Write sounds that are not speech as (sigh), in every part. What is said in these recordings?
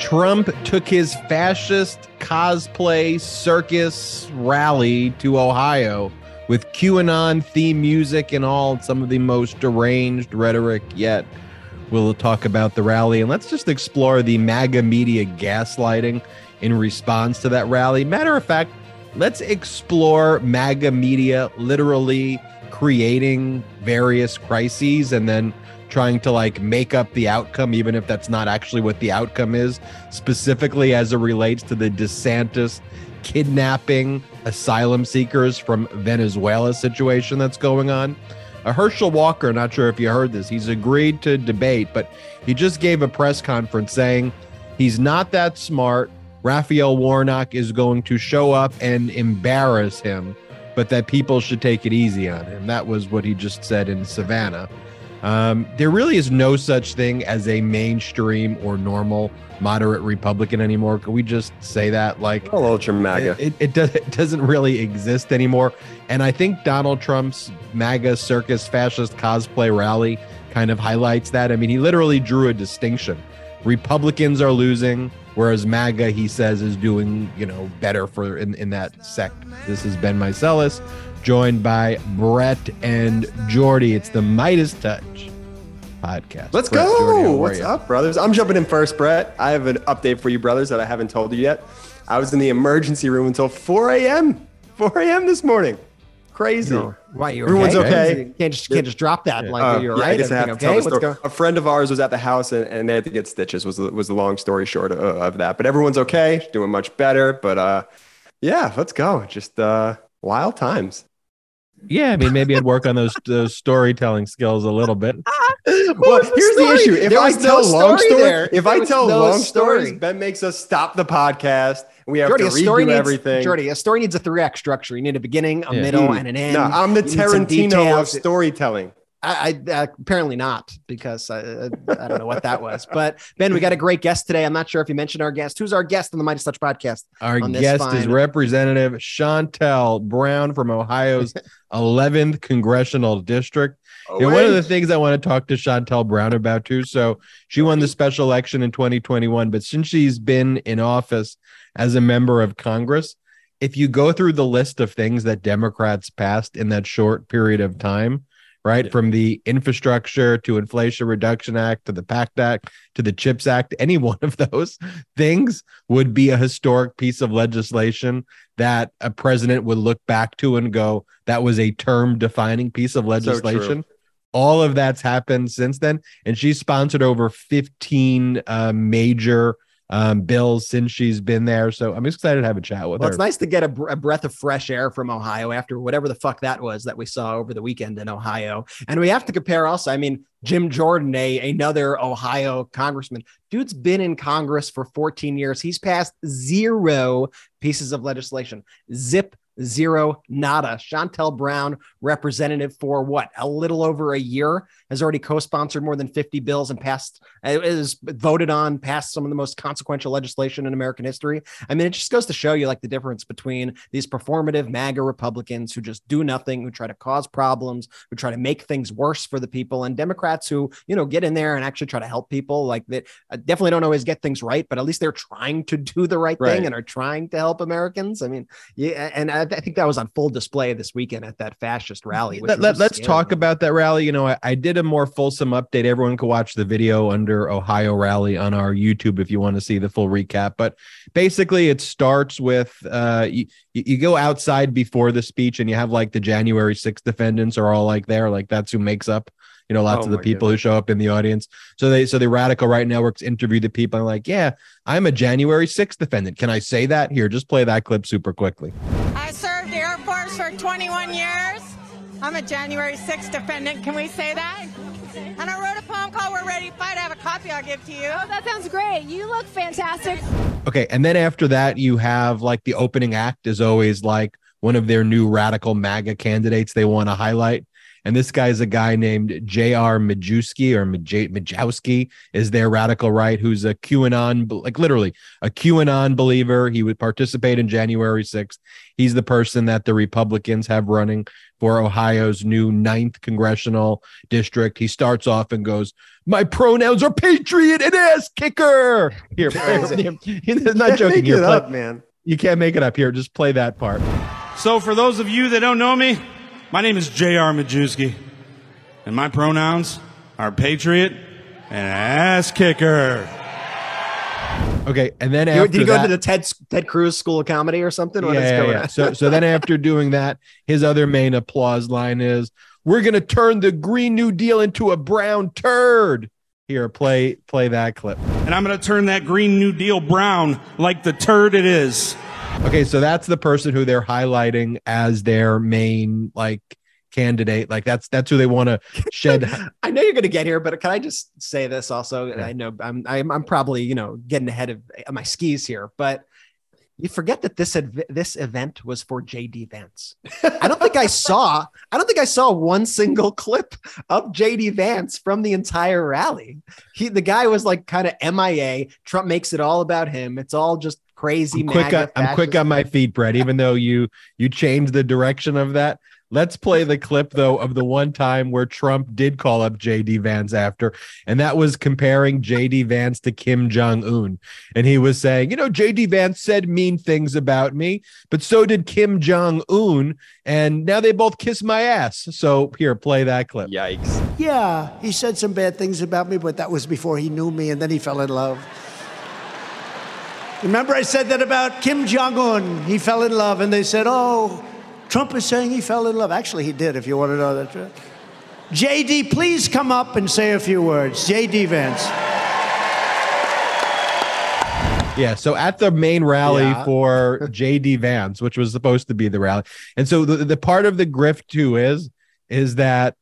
Trump took his fascist cosplay circus rally to Ohio with QAnon theme music and all some of the most deranged rhetoric yet. We'll talk about the rally and let's just explore the MAGA media gaslighting in response to that rally. Matter of fact, let's explore MAGA media literally creating various crises and then trying to like make up the outcome, even if that's not actually what the outcome is, specifically as it relates to the DeSantis kidnapping asylum seekers from Venezuela situation that's going on. Uh, Herschel Walker, not sure if you heard this, he's agreed to debate, but he just gave a press conference saying he's not that smart. Raphael Warnock is going to show up and embarrass him, but that people should take it easy on him. That was what he just said in Savannah. Um, there really is no such thing as a mainstream or normal moderate Republican anymore. Can we just say that? Like, all ultra MAGA. It, it, does, it doesn't really exist anymore. And I think Donald Trump's MAGA circus fascist cosplay rally kind of highlights that. I mean, he literally drew a distinction. Republicans are losing, whereas MAGA, he says, is doing, you know, better for in, in that sect. This is Ben Meiselas joined by Brett and Jordy. It's the Meidas Touch podcast. Let's Brett, go. Jordy, What's you? up, brothers? I'm jumping in first, Brett. I have an update for you, brothers, that I haven't told you yet. I was in the emergency room until 4 a.m. 4 a.m. this morning. Crazy. No. Why you Everyone's okay? okay. You can't just can't just drop that. Like uh, you're yeah, right. I guess I have to okay? tell the story. A friend of ours was at the house and, and they had to get stitches. Was the, was the long story short of, of that. But everyone's okay. Doing much better. But uh, yeah, let's go. Just uh, wild times. Yeah, I mean, maybe I'd work on those those storytelling skills a little bit. (laughs) well, here's the, the issue: if I tell no long story, there. if I tell no long story. stories, Ben makes us stop the podcast. We have Jordy, to redo story everything. Needs, Jordy, a story needs a three act structure. You need a beginning, a yeah. middle, mm. and an end. No, I'm the you Tarantino of storytelling. I, I uh, apparently not because I, uh, I don't know what that was. But Ben, we got a great guest today. I'm not sure if you mentioned our guest. Who's our guest on the Meidas Touch podcast? Our guest fine... is Representative Shontel Brown from Ohio's (laughs) 11th congressional district. Oh, and one of the things I want to talk to Shontel Brown about too. So she won the special election in 2021, but since she's been in office as a member of Congress, if you go through the list of things that Democrats passed in that short period of time, right? Yeah. From the Infrastructure to Inflation Reduction Act to the PACT Act to the CHIPS Act, any (laughs) one of those things would be a historic piece of legislation that a president would look back to and go, that was a term defining piece of legislation. So All of that's happened since then. And she's sponsored over 15 uh, major um, bills since she's been there. So I'm excited to have a chat with well, her. It's nice to get a, a, breath of fresh air from Ohio after whatever the fuck that was that we saw over the weekend in Ohio. And we have to compare also. I mean, Jim Jordan, a another Ohio congressman, dude's been in Congress for 14 years. He's passed zero pieces of legislation. Zip zero nada. Shontel Brown, representative for what a little over a year, has already co-sponsored more than 50 bills and passed is voted on, passed some of the most consequential legislation in American history. I mean, it just goes to show you like the difference between these performative MAGA Republicans who just do nothing, who try to cause problems, who try to make things worse for the people, and Democrats who you know get in there and actually try to help people. Like they uh, definitely don't always get things right, but at least they're trying to do the right, right. thing and are trying to help Americans. I mean, yeah, and I, I think that was on full display this weekend at that fascist rally. Let, us let, talk about that rally. You know, I, I, did a more fulsome update. Everyone can watch the video under Ohio rally on our YouTube if you want to see the full recap. But basically, it starts with uh, you, you go outside before the speech and you have like the January 6th defendants are all like there, like that's who makes up you know lots oh of the people goodness. who show up in the audience so they so the radical right networks interview the people and like yeah i'm a january 6th defendant can i say that here just play that clip super quickly i served air force for 21 years i'm a january 6th defendant can we say that And I wrote a poem called We're Ready to Fight. I have a copy I'll give to you. Oh, that sounds great. You look fantastic. Okay, and then after that, you have like the opening act is always like one of their new radical MAGA candidates they want to highlight. And this guy is a guy named J.R. Majewski or Majowski is their radical right, who's a QAnon, like literally a QAnon believer. He would participate in January 6th. He's the person that the Republicans have running for Ohio's new ninth congressional district. He starts off and goes, My pronouns are patriot and ass kicker. Here, (laughs) he's not joking. Here, play, up, man. You can't make it up. Here, just play that part. So, for those of you that don't know me, my name is J.R. Majewski, and my pronouns are patriot and ass kicker. Okay, and then after did you go that, to the Ted Ted Cruz School of Comedy or something? Yeah, is yeah, going yeah. on? So so then after (laughs) doing that, his other main applause line is, "We're gonna turn the Green New Deal into a brown turd." Here, play play that clip. And I'm going to turn that Green New Deal brown like the turd it is. Okay, so that's the person who they're highlighting as their main like candidate. Like that's that's who they want to (laughs) shed. I know you're going to get here, but can I just say this also? Yeah. I know I'm, I'm I'm probably you know getting ahead of my skis here, but you forget that this ev- this event was for JD Vance. I don't think I (laughs) saw I don't think I saw one single clip of JD Vance from the entire rally. He the guy was like kind of MIA. Trump makes it all about him. It's all just crazy. I'm quick, on, I'm quick on my feet, Brett. Even though you you changed the direction of that, let's play the clip though of the one time where Trump did call up JD Vance after, and that was comparing JD Vance to Kim Jong Un, and he was saying, you know, JD Vance said mean things about me, but so did Kim Jong Un, and now they both kiss my ass. So here, play that clip. Yikes! Yeah, he said some bad things about me, but that was before he knew me, and then he fell in love. Remember, I said that about Kim Jong un. He fell in love, and they said, oh, Trump is saying he fell in love. Actually, he did, if you want to know that. JD, please come up and say a few words. JD Vance. Yeah, so at the main rally yeah. for JD Vance, which was supposed to be the rally. And so the, the part of the grift too is is that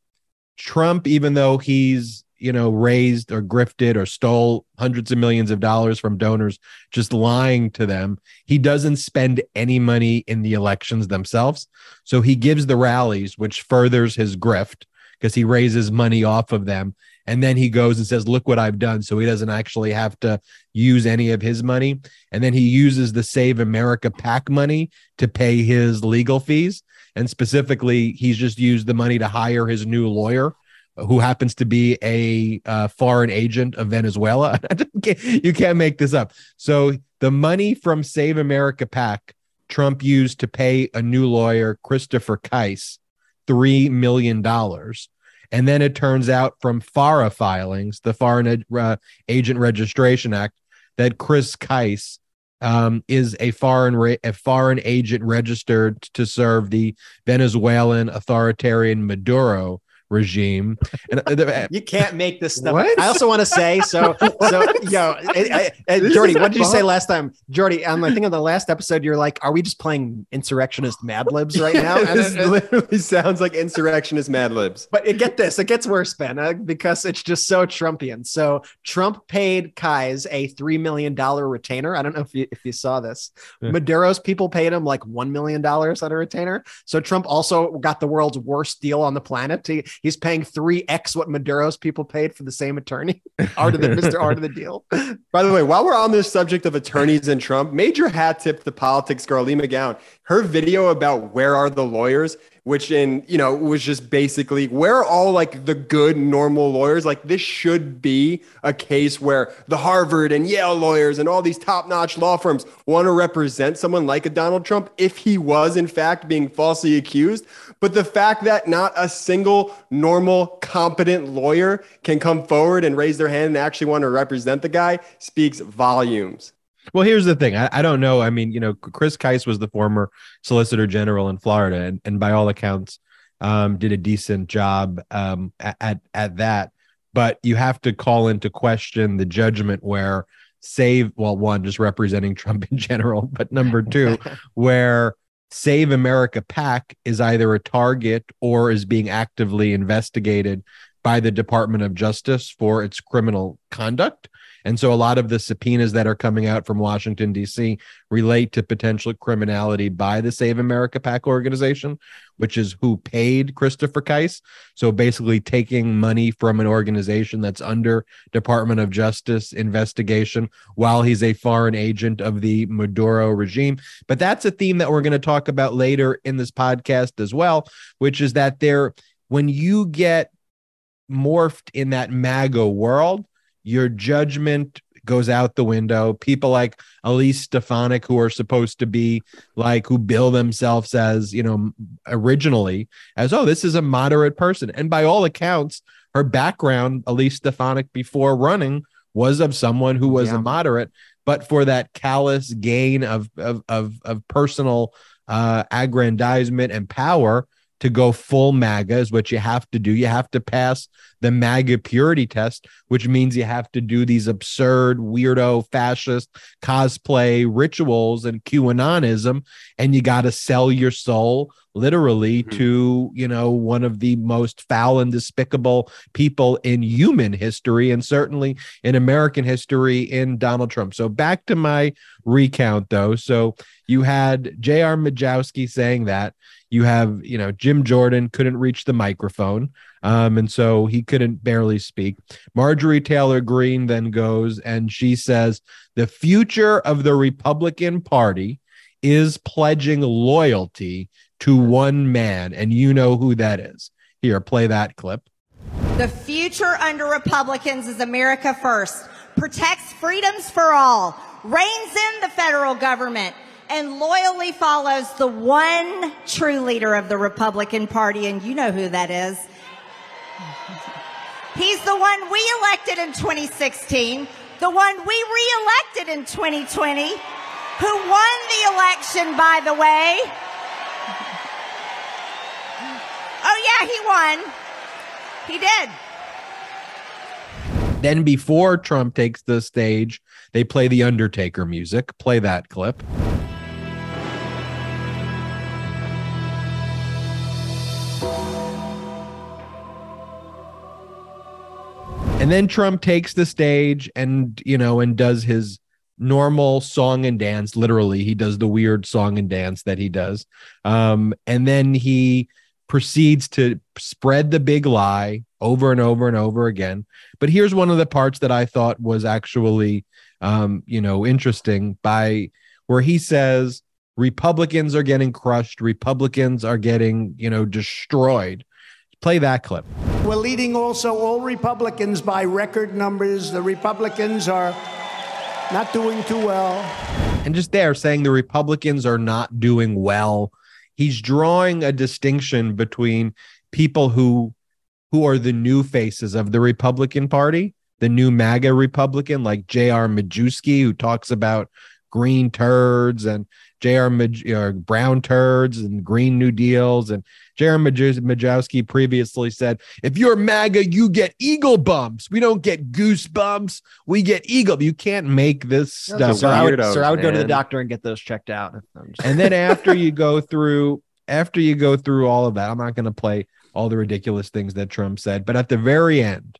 Trump, even though he's you know, raised or grifted or stole hundreds of millions of dollars from donors, just lying to them. He doesn't spend any money in the elections themselves. So he gives the rallies, which furthers his grift because he raises money off of them. And then he goes and says, Look what I've done. So he doesn't actually have to use any of his money. And then he uses the Save America PAC money to pay his legal fees. And specifically, he's just used the money to hire his new lawyer who happens to be a uh, foreign agent of Venezuela. (laughs) you can't make this up. So the money from Save America PAC, Trump used to pay a new lawyer, Christopher Kise, $3 million. And then it turns out from FARA filings, the Foreign uh, Agent Registration Act, that Chris Kise um, is a foreign ra- a foreign agent registered to serve the Venezuelan authoritarian Maduro regime. And uh, you can't make this stuff. What? I also want to say so. (laughs) So yo, I, I, Jordy, what did you say last time, Jordy? Um, I think on the last episode, you're like, "Are we just playing insurrectionist Mad Libs right now?" (laughs) this literally sounds like insurrectionist Mad Libs. But it, get this, it gets worse, Ben, uh, because it's just so Trumpian. So Trump paid Kise a three million dollar retainer. I don't know if you if you saw this. Yeah. Maduro's people paid him like one million dollars on a retainer. So Trump also got the world's worst deal on the planet. He, he's paying three x what Maduro's people paid for the same attorney. art of the Mr. Art of the deal. By the way, while we're on this subject of attorneys and Trump, major hat tip to politics girl Leigh McGowan. Her video about where are the lawyers which in you know was just basically where are all like the good normal lawyers like this should be a case where the harvard and yale lawyers and all these top-notch law firms want to represent someone like a donald trump if he was in fact being falsely accused but the fact that not a single normal competent lawyer can come forward and raise their hand and actually want to represent the guy speaks volumes well, here's the thing. I, I don't know. I mean, you know, Chris Kise was the former Solicitor General in Florida, and, and by all accounts, um, did a decent job um, at at that. But you have to call into question the judgment where save well one just representing (laughs) Trump in general, but number two, (laughs) where Save America PAC is either a target or is being actively investigated by the Department of Justice for its criminal conduct. And so a lot of the subpoenas that are coming out from Washington, D.C. relate to potential criminality by the Save America PAC organization, which is who paid Christopher Kise. So basically taking money from an organization that's under Department of Justice investigation while he's a foreign agent of the Maduro regime. But that's a theme that we're going to talk about later in this podcast as well, which is that there, when you get morphed in that MAGA world, your judgment goes out the window. People like Elise Stefanik, who are supposed to be like who bill themselves as, you know, originally as, oh, this is a moderate person. And by all accounts, her background, Elise Stefanik, before running, was of someone who was yeah. a moderate, but for that callous gain of of of, of personal uh, aggrandizement and power, to go full MAGA is what you have to do. You have to pass the MAGA purity test, which means you have to do these absurd, weirdo, fascist cosplay rituals and QAnonism, and you got to sell your soul literally mm-hmm. to you know one of the most foul and despicable people in human history and certainly in american history in donald trump so back to my recount though so you had j.r majkowski saying that you have you know jim jordan couldn't reach the microphone um, and so he couldn't barely speak marjorie taylor greene then goes and she says the future of the republican party is pledging loyalty to one man, and you know who that is. Here, play that clip. The future under Republicans is America first, protects freedoms for all, reins in the federal government, and loyally follows the one true leader of the Republican Party, and you know who that is. He's the one we elected in 2016, the one we re-elected in 2020, who won the election, by the way. Oh, yeah, he won. He did. Then, before Trump takes the stage, they play the Undertaker music. Play that clip. And then Trump takes the stage and, you know, and does his normal song and dance. Literally, he does the weird song and dance that he does. Um, and then he proceeds to spread the big lie over and over and over again. But here's one of the parts that I thought was actually, um, you know, interesting by where he says Republicans are getting crushed, Republicans are getting, you know, destroyed. Play that clip. We're leading also all Republicans by record numbers. The Republicans are not doing too well. And just there saying the Republicans are not doing well he's drawing a distinction between people who who are the new faces of the Republican Party, the new MAGA Republican, like J.R. Majewski, who talks about green turds and J.R. Maj- uh, brown turds and green new deals. And J.R. Maj- Majewski previously said, if you're MAGA, you get eagle bumps. We don't get goose bumps. We get eagle. You can't make this stuff. So I would, I would go to the doctor and get those checked out. (laughs) and then after you go through, after you go through all of that, I'm not going to play all the ridiculous things that Trump said, but at the very end,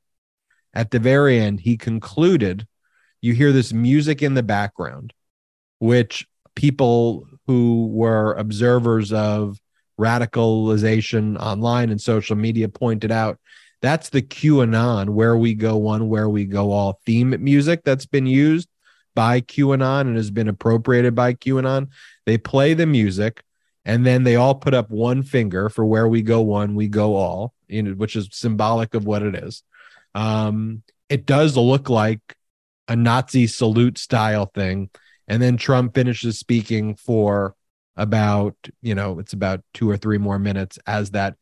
at the very end, he concluded, you hear this music in the background, which people who were observers of radicalization online and social media pointed out that's the QAnon where we go one, where we go all theme music that's been used by QAnon and has been appropriated by QAnon. They play the music and then they all put up one finger for where we go one, we go all, you know, which is symbolic of what it is. Um, it does look like a Nazi salute style thing and then Trump finishes speaking for about, you know, it's about two or three more minutes as that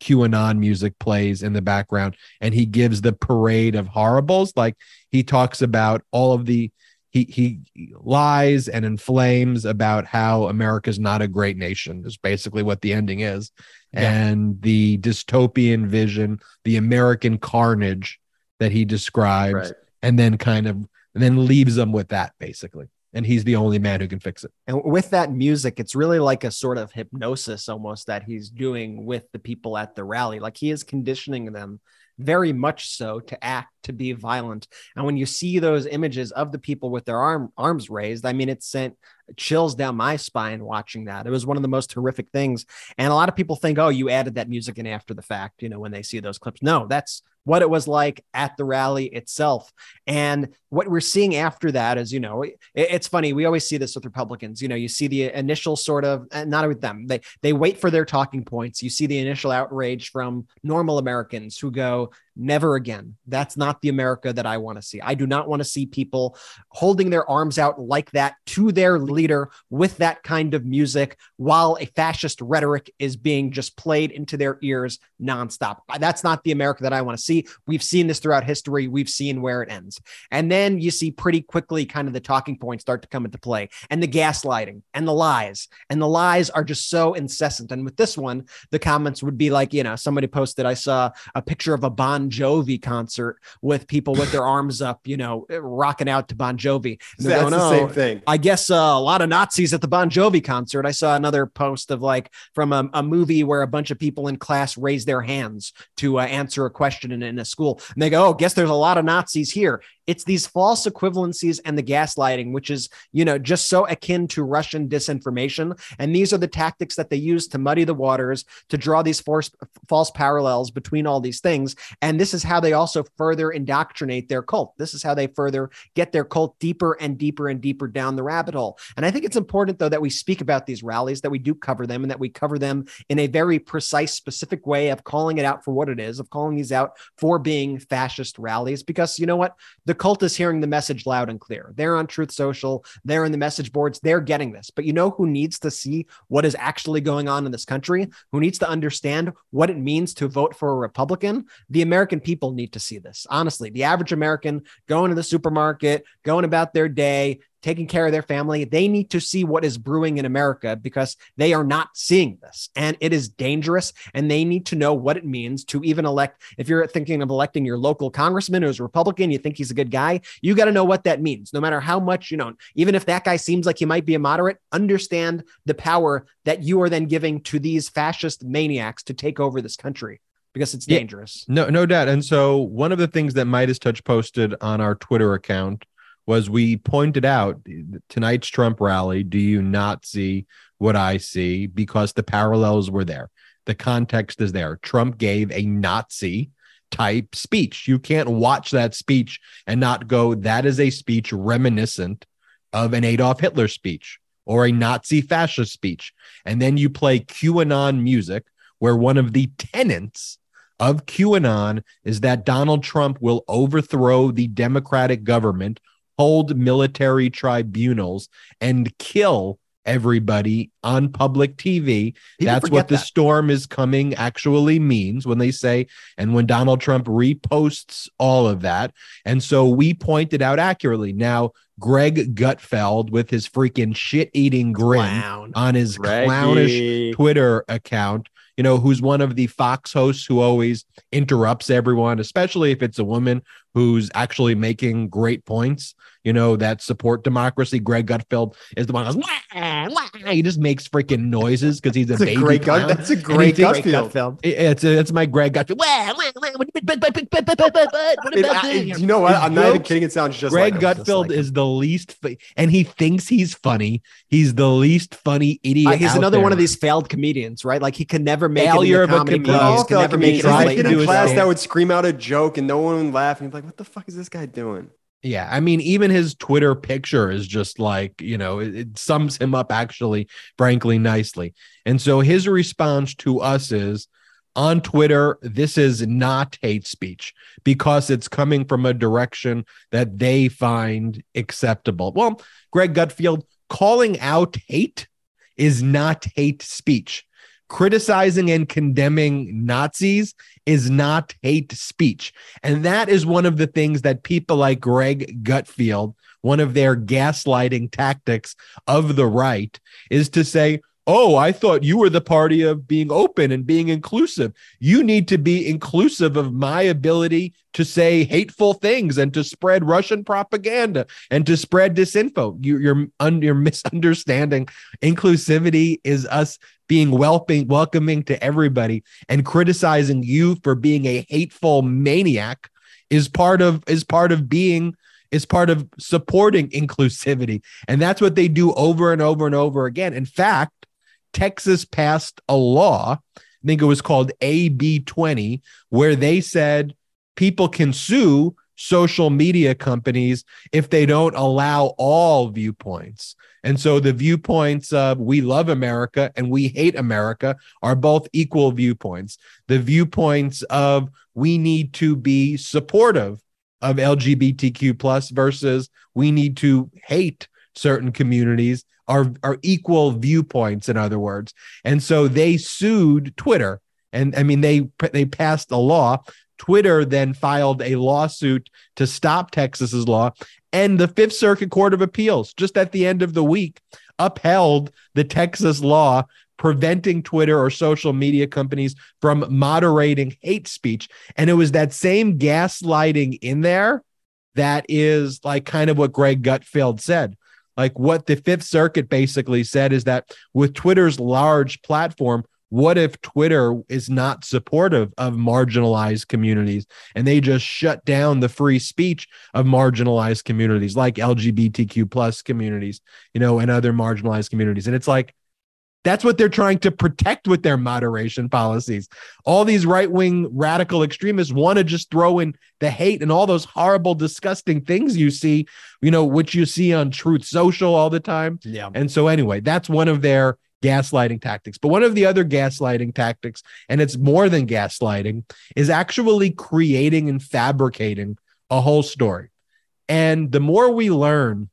QAnon music plays in the background. And he gives the parade of horribles. Like he talks about all of the, he, he lies and inflames about how America's not a great nation, is basically what the ending is. Yeah. And the dystopian vision, the American carnage that he describes, right. and then kind of, and then leaves them with that basically and he's the only man who can fix it. And with that music, it's really like a sort of hypnosis almost that he's doing with the people at the rally. Like he is conditioning them very much so to act to be violent. And when you see those images of the people with their arm arms raised, I mean, it sent chills down my spine watching that. It was one of the most horrific things. And a lot of people think, oh, you added that music in after the fact, you know, when they see those clips. No, that's what it was like at the rally itself. And what we're seeing after that is, you know, it, it's funny. We always see this with Republicans. You know, you see the initial sort of, eh, not with them, they, they wait for their talking points. You see the initial outrage from normal Americans who go, Never again. That's not the America that I want to see. I do not want to see people holding their arms out like that to their leader with that kind of music while a fascist rhetoric is being just played into their ears nonstop. That's not the America that I want to see. We've seen this throughout history. We've seen where it ends. And then you see pretty quickly kind of the talking points start to come into play and the gaslighting and the lies. And the lies are just so incessant. And with this one, the comments would be like, you know, somebody posted, I saw a picture of a Bon Jovi concert with people with their arms up, you know, rocking out to Bon Jovi. And That's going, the oh, same thing. I guess uh, a lot of Nazis at the Bon Jovi concert. I saw another post of like from a, a movie where a bunch of people in class raise their hands to uh, answer a question in, a school. And they go, oh, guess there's a lot of Nazis here. It's these false equivalencies and the gaslighting, which is, you know, just so akin to Russian disinformation. And these are the tactics that they use to muddy the waters, to draw these false parallels between all these things. And this is how they also further indoctrinate their cult. This is how they further get their cult deeper and deeper and deeper down the rabbit hole. And I think it's important, though, that we speak about these rallies, that we do cover them, and that we cover them in a very precise, specific way of calling it out for what it is, of calling these out for being fascist rallies. Because you know what? The cult is hearing the message loud and clear. They're on Truth Social, they're in the message boards, they're getting this. But you know who needs to see what is actually going on in this country? Who needs to understand what it means to vote for a Republican? The American people need to see this. Honestly, the average American going to the supermarket, going about their day, taking care of their family. They need to see what is brewing in America because they are not seeing this. And it is dangerous. And they need to know what it means to even elect. If you're thinking of electing your local congressman who's Republican, you think he's a good guy, you got to know what that means. No matter how much, you know, even if that guy seems like he might be a moderate, understand the power that you are then giving to these fascist maniacs to take over this country because it's dangerous. Yeah, no, no doubt. And so one of the things that Meidas Touch posted on our Twitter account was we pointed out tonight's Trump rally. Do you not see what I see? Because the parallels were there. The context is there. Trump gave a Nazi type speech. You can't watch that speech and not go, that is a speech reminiscent of an Adolf Hitler speech or a Nazi fascist speech. And then you play QAnon music, where one of the tenets of QAnon is that Donald Trump will overthrow the Democratic government hold military tribunals and kill everybody on public TV. People That's what the that. storm is coming actually means when they say, and when Donald Trump reposts all of that. And so we pointed out accurately. Now, Greg Gutfeld with his freaking shit eating grin Clown. on his Greggy. clownish Twitter account you know, who's one of the Fox hosts who always interrupts everyone, especially if it's a woman who's actually making great points, you know, that support democracy. Greg Gutfeld is the one who goes, wah, wah. he just makes freaking noises because he's a that's baby. A great Gut, that's a great Gutfeld. It's, it's my Greg Gutfeld. you know what? I'm not even kidding. It sounds just Greg like Gutfeld like is the least, and he thinks he's funny. He's the least funny idiot. Uh, he's another there. one of these failed comedians, right? Like he can never make Failure it in the comedy movies. Can never make it in class that would scream out a joke and no one would laugh. And like, what the fuck is this guy doing? Yeah, I mean, even his Twitter picture is just like, you know, it, it, sums him up actually, frankly, nicely. And so his response to us is on Twitter, this is not hate speech because it's coming from a direction that they find acceptable. Well, Greg Gutfeld calling out hate is not hate speech criticizing and condemning Nazis is not hate speech. And that is one of the things that people like Greg Gutfeld, one of their gaslighting tactics of the right, is to say, oh, I thought you were the party of being open and being inclusive. You need to be inclusive of my ability to say hateful things and to spread Russian propaganda and to spread disinfo. You, you're, un, you're misunderstanding. Inclusivity is us being welcoming, welcoming to everybody and criticizing you for being a hateful maniac is part of is part of being is part of supporting inclusivity. And that's what they do over and over and over again. In fact, Texas passed a law, I think it was called AB 20, where they said people can sue social media companies if they don't allow all viewpoints. And so the viewpoints of we love America and we hate America are both equal viewpoints. The viewpoints of we need to be supportive of LGBTQ plus versus we need to hate certain communities are, are equal viewpoints, in other words. And so they sued Twitter. And I mean, they they passed a law. Twitter then filed a lawsuit to stop Texas's law. And the Fifth Circuit Court of Appeals, just at the end of the week, upheld the Texas law preventing Twitter or social media companies from moderating hate speech. And it was that same gaslighting in there that is like kind of what Greg Gutfeld said. Like what the Fifth Circuit basically said is that with Twitter's large platform, what if Twitter is not supportive of marginalized communities and they just shut down the free speech of marginalized communities like LGBTQ plus communities, you know, and other marginalized communities? And it's like, that's what they're trying to protect with their moderation policies. All these right wing radical extremists want to just throw in the hate and all those horrible, disgusting things you see, you know, which you see on Truth Social all the time. Yeah. And so, anyway, that's one of their gaslighting tactics. But one of the other gaslighting tactics, and it's more than gaslighting, is actually creating and fabricating a whole story. And the more we learn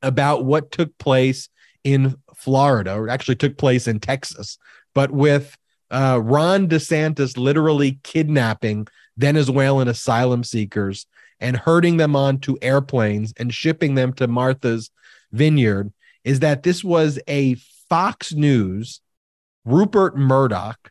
about what took place in Florida, or actually took place in Texas, but with uh, Ron DeSantis literally kidnapping Venezuelan asylum seekers and herding them onto airplanes and shipping them to Martha's Vineyard, is that this was a Fox News, Rupert Murdoch,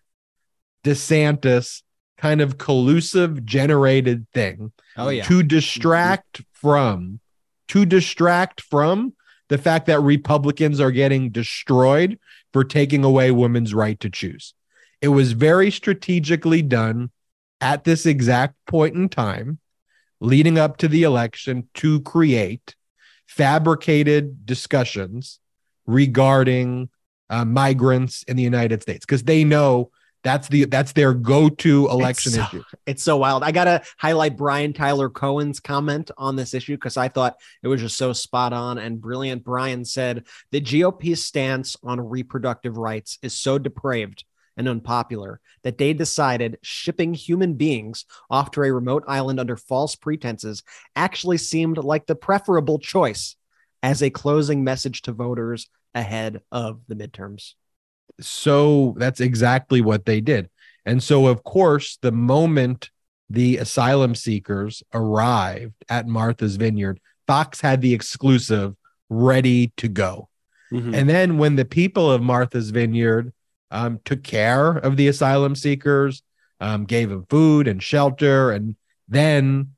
DeSantis kind of collusive generated thing Oh, yeah. to distract from to distract from the fact that Republicans are getting destroyed for taking away women's right to choose. It was very strategically done at this exact point in time, leading up to the election, to create fabricated discussions regarding uh, migrants in the United States because they know that's the that's their go-to election It's so- issue. It's so wild. I gotta highlight Brian Tyler Cohen's comment on this issue because I thought it was just so spot on and brilliant. Brian said the GOP's stance on reproductive rights is so depraved and unpopular that they decided shipping human beings off to a remote island under false pretenses actually seemed like the preferable choice as a closing message to voters ahead of the midterms. So that's exactly what they did. And so, of course, the moment the asylum seekers arrived at Martha's Vineyard, Fox had the exclusive ready to go. Mhm. And then, when the people of Martha's Vineyard um, took care of the asylum seekers, um, gave them food and shelter, and then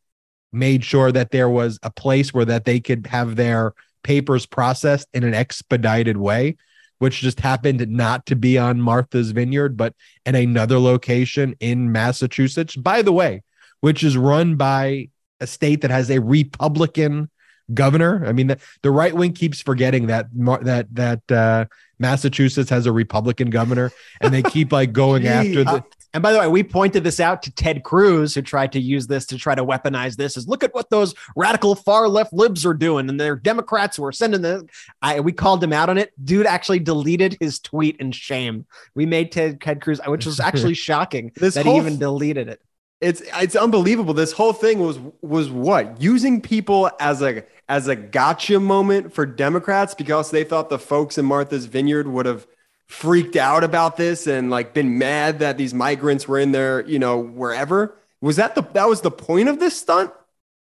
made sure that there was a place where that they could have their papers processed in an expedited way which just happened not to be on Martha's Vineyard, but in another location in Massachusetts, by the way, which is run by a state that has a Republican governor. I mean, the, the right wing keeps forgetting that that that uh, Massachusetts has a Republican governor, and they keep like going (laughs) after the. And by the way, we pointed this out to Ted Cruz, who tried to use this to try to weaponize this. Is look at what those radical far left libs are doing, and they're Democrats who are sending the. I we called him out on it. Dude actually deleted his tweet in shame. We made Ted, Ted Cruz, which was actually (laughs) shocking This that he even deleted it. It's it's unbelievable. This whole thing was was what using people as a as a gotcha moment for Democrats because they thought the folks in Martha's Vineyard would have freaked out about this and like been mad that these migrants were in there, you know, wherever. Was that the that was the point of this stunt?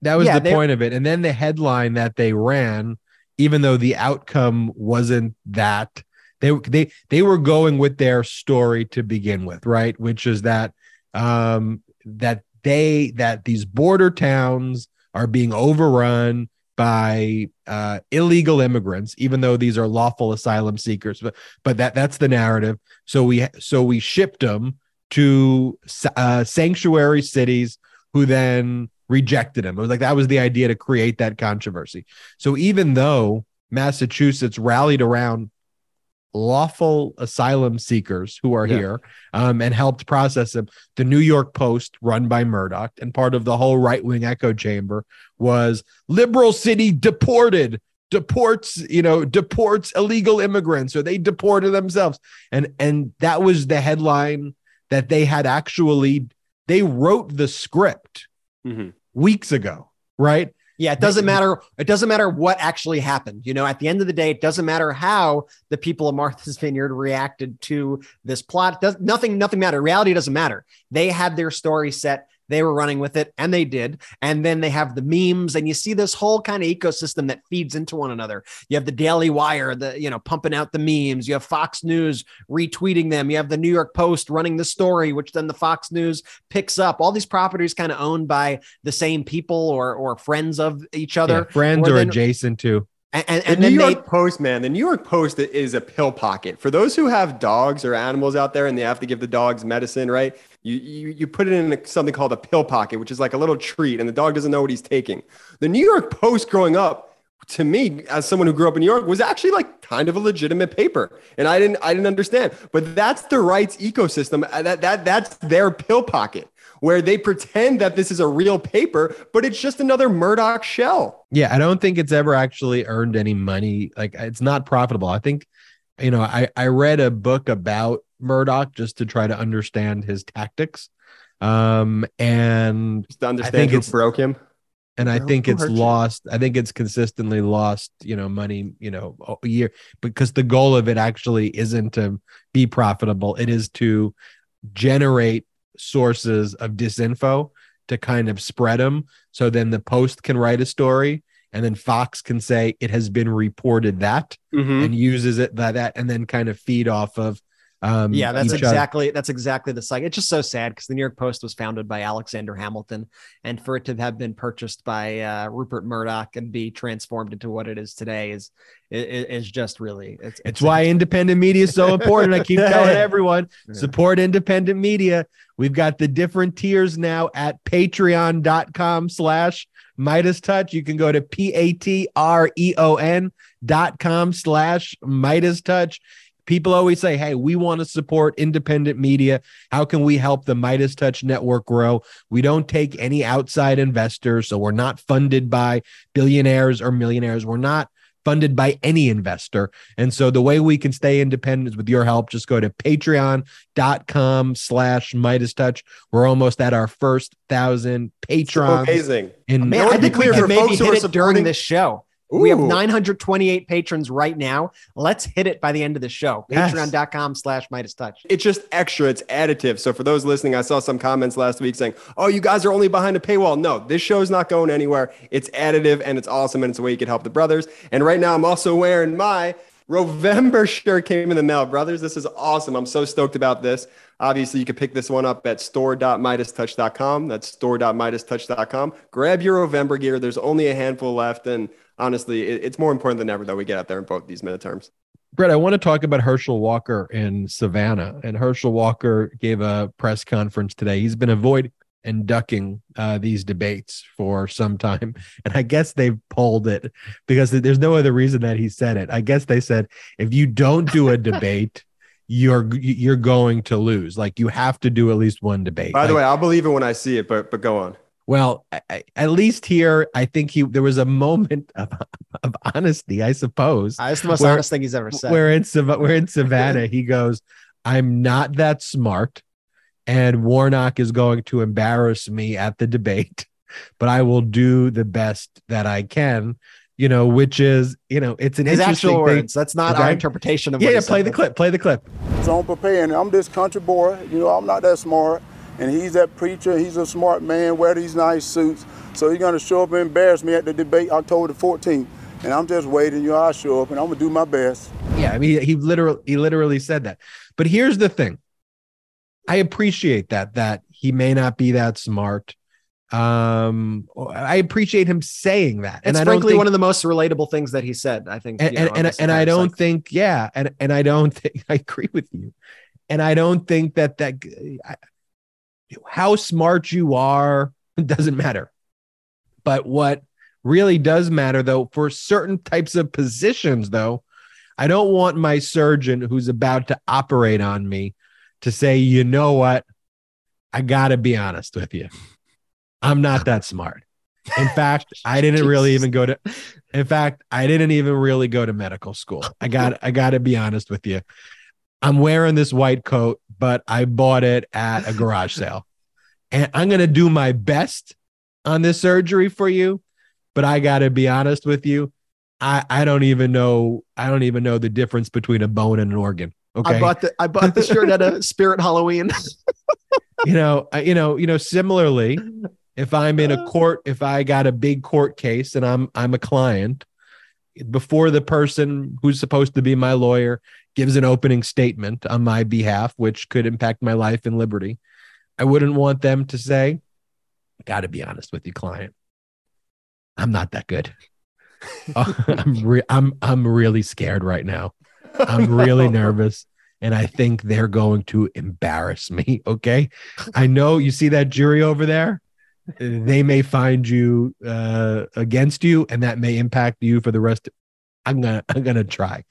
That was Yeah, the they- point of it. And then the headline that they ran, even though the outcome wasn't that, they they they were going with their story to begin with, right? Which is that um that they that these border towns are being overrun by uh, illegal immigrants, even though these are lawful asylum seekers. But but that that's the narrative. So we so we shipped them to uh, sanctuary cities, who then rejected him. It was like that was the idea to create that controversy. So even though Massachusetts rallied around lawful asylum seekers who are yeah. here um, and helped process them. The New York Post, run by Murdoch, and part of the whole right wing echo chamber was liberal city deported deports you know deports illegal immigrants or they deported themselves and and that was the headline that they had actually they wrote the script mm-hmm. weeks ago right yeah, it doesn't matter. It doesn't matter what actually happened. You know, at the end of the day, it doesn't matter how the people of Martha's Vineyard reacted to this plot. Does nothing, nothing matter. Reality doesn't matter. They had their story set they were running with it and they did. And then they have the memes and you see this whole kind of ecosystem that feeds into one another. You have the Daily Wire, the, you know, pumping out the memes. You have Fox News retweeting them. You have the New York Post running the story, which then the Fox News picks up. All these properties kind of owned by the same people or, or friends of each other. Yeah, friends or, or then, adjacent to. And, and, and the New York they, Post, man, the New York Post is a pill pocket for those who have dogs or animals out there, and they have to give the dogs medicine, right? You you, you put it in a, something called a pill pocket, which is like a little treat, and the dog doesn't know what he's taking. The New York Post, growing up, to me, as someone who grew up in New York, was actually like kind of a legitimate paper, and I didn't I didn't understand. But that's the rights ecosystem. Uh, that that that's their pill pocket where they pretend that this is a real paper, but it's just another Murdoch shell. Yeah, I don't think it's ever actually earned any money. Like it's not profitable. I think, you know, I, I read a book about Murdoch just to try to understand his tactics. Um, and just to understand I think it's broke him. And I think it's lost. I think it's consistently lost, you know, money, you know, a year because the goal of it actually isn't to be profitable. It is to generate sources of disinfo to kind of spread them. So then the Post can write a story and then Fox can say it has been reported that mm-hmm. and uses it by that and then kind of feed off of um, yeah, that's exactly that's exactly the cycle. It's just so sad because the New York Post was founded by Alexander Hamilton, and for it to have been purchased by uh, Rupert Murdoch and be transformed into what it is today is is, is just really it's, it's, it's why independent media is so important. I keep (laughs) telling everyone support independent media. We've got the different tiers now at patreon.com slash Meidas Touch. You can go to P-A-T-R-E-O-N dot com slash Meidas Touch People always say, Hey, we want to support independent media. How can we help the Meidas Touch network grow? We don't take any outside investors. So we're not funded by billionaires or millionaires. We're not funded by any investor. And so the way we can stay independent is with your help. Just go to patreon.com slash Meidas Touch. We're almost at our first thousand patrons. So amazing. And Man, I think we can maybe hit it during this show. Ooh. We have 928 patrons right now. Let's hit it by the end of the show. Yes. Patreon.com slash Meidas Touch. It's just extra. It's additive. So for those listening, I saw some comments last week saying, oh, you guys are only behind a paywall. No, this show's not going anywhere. It's additive and it's awesome. And it's a way you can help the brothers. And right now I'm also wearing my Rovember shirt came in the mail, brothers. This is awesome. I'm so stoked about this. Obviously, you can pick this one up at store.meidastouch.com. That's store.meidastouch.com. Grab your Rovember gear. There's only a handful left. And honestly, it's more important than ever that we get out there and vote these midterms. Brett, I want to talk about Herschel Walker in Savannah. And Herschel Walker gave a press conference today. He's been avoiding and ducking uh, these debates for some time. (laughs) And I guess they've pulled it because there's no other reason that he said it. I guess they said if you don't do a debate, (laughs) you're you're going to lose. Like you have to do at least one debate. By the like, way, I'll believe it when I see it, but but go on. Well, I, at least here, I think he there was a moment (laughs) of, of honesty, I suppose. Uh, That's the most where, honest thing he's ever said. We're in we're in (laughs) Savannah. he goes, "I'm not that smart, and Warnock is going to embarrass me at the debate, but I will do the best that I can." You know, which is you know, it's an His interesting actual thing. words. That's not okay? our interpretation of. Yeah, yeah play the clip. Play the clip. So I'm preparing. I'm this country boy. You know, I'm not that smart and he's that preacher. He's a smart man, wear these nice suits. So he's gonna show up and embarrass me at the debate October the 14th. And I'm just waiting, you know, I'll show up and I'm gonna do my best. Yeah, I mean, he literally he literally said that. But here's the thing. I appreciate that that he may not be that smart. Um, I appreciate him saying that, It's I frankly think- one of the most relatable things that he said. I think, and you know, and, and, and I don't cycle. think yeah and and I don't (laughs) think I agree with you and I don't think that that I, how smart you are (laughs) doesn't matter. But what really does matter though for certain types of positions though I don't want my surgeon who's about to operate on me to say you know what? I got to be honest with you. I'm not that smart. In (laughs) fact I didn't really even go to in fact, I didn't even really go to medical school. I got I got to be honest with you. I'm wearing this white coat, but I bought it at a garage (laughs) sale. And I'm going to do my best on this surgery for you, but I got to be honest with you. I I don't even know I don't even know the difference between a bone and an organ. Okay? I bought the I bought the shirt at a (laughs) Spirit Halloween. you know, I, you know, you know. Similarly, if I'm in a uh. court, if I got a big court case and I'm I'm a client, before the person who's supposed to be my lawyer gives an opening statement on my behalf, which could impact my life and liberty, I wouldn't want them to say, "Got to be honest with you, client. I'm not that good. (laughs) (laughs) I'm re- I'm I'm really scared right now. I'm really (laughs) nervous." and I think they're going to embarrass me. Okay. I know you see that jury over there. They may find you uh, against you, and that may impact you for the rest. I'm gonna I'm gonna try.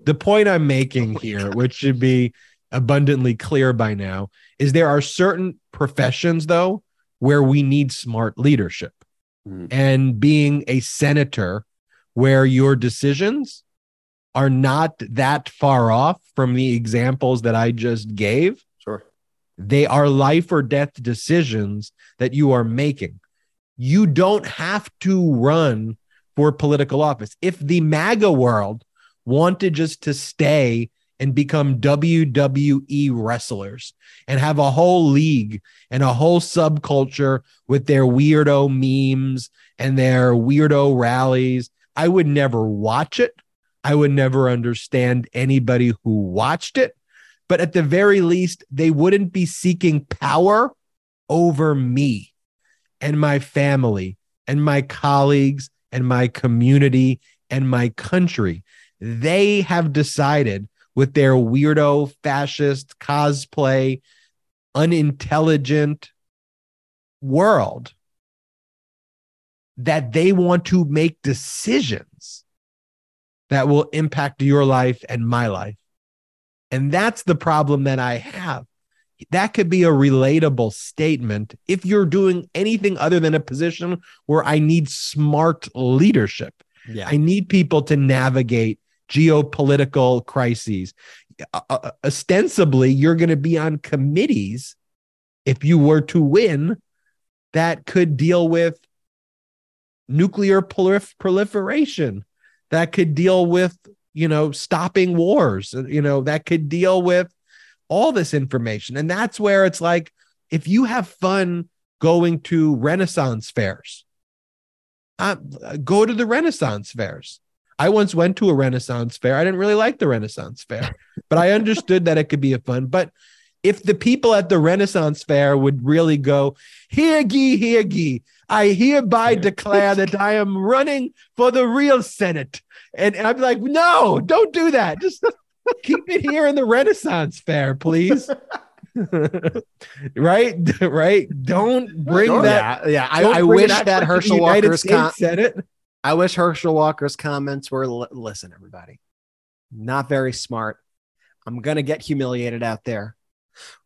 The point I'm making oh here, which should be abundantly clear by now, is there are certain professions though where we need smart leadership, hmm. and being a senator, where your decisions are not that far off from the examples that I just gave. Sure. They are life or death decisions that you are making. You don't have to run for political office. If the MAGA world wanted just to stay and become WWE wrestlers and have a whole league and a whole subculture with their weirdo memes and their weirdo rallies, I would never watch it. I would never understand anybody who watched it. But at the very least, they wouldn't be seeking power over me and my family and my colleagues and my community and my country. They have decided with their weirdo, fascist, cosplay, unintelligent world that they want to make decisions that will impact your life and my life. And that's the problem that I have. That could be a relatable statement if you're doing anything other than a position where I need smart leadership. Yeah. I need people to navigate geopolitical crises. Uh, uh, ostensibly, you're going to be on committees. If you were to win that could deal with nuclear prolif- proliferation. That could deal with you know stopping wars. You know that could deal with all this information. And that's where it's like if you have fun going to renaissance fairs uh, go to the renaissance fairs i once went to a renaissance fair i didn't really like the renaissance fair but i understood that it could be a fun but if the people at the renaissance fair would really go here ye here ye I hereby declare that I am running for the real Senate. And, I'm like, no, don't do that. Just keep it here in the Renaissance Fair, please. (laughs) right? (laughs) Right? Don't bring that. Yeah, yeah. I, I wish that that Herschel Walker's com- Senate. I wish Herschel Walker's comments were listen, everybody, not very smart. I'm gonna get humiliated out there,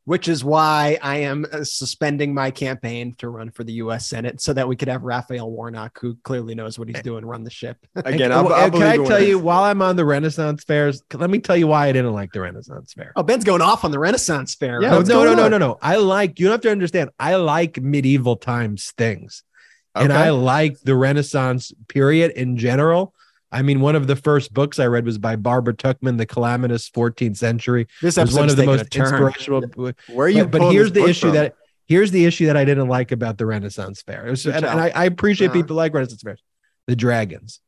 which is why I am uh, suspending my campaign to run for the U.S. Senate so that we could have Raphael Warnock, who clearly knows what he's doing, run the ship. (laughs) Again, I'll, I'll can I tell you, while I'm on the Renaissance fairs, let me tell you why I didn't like the Renaissance fair. Oh, Ben's going off on the Renaissance fair. No, no, no, no, no, no. I like you don't have to understand. I like medieval times things. And I like the Renaissance period in general. I mean, one of the first books I read was by Barbara Tuchman, The Calamitous 14th Century. This was one of the most inspirational. Where are you? But, but here's the issue from? that here's the issue that I didn't like about the Renaissance Fair. Was, and, and I, I appreciate Uh-huh. people like Renaissance fairs. The dragons.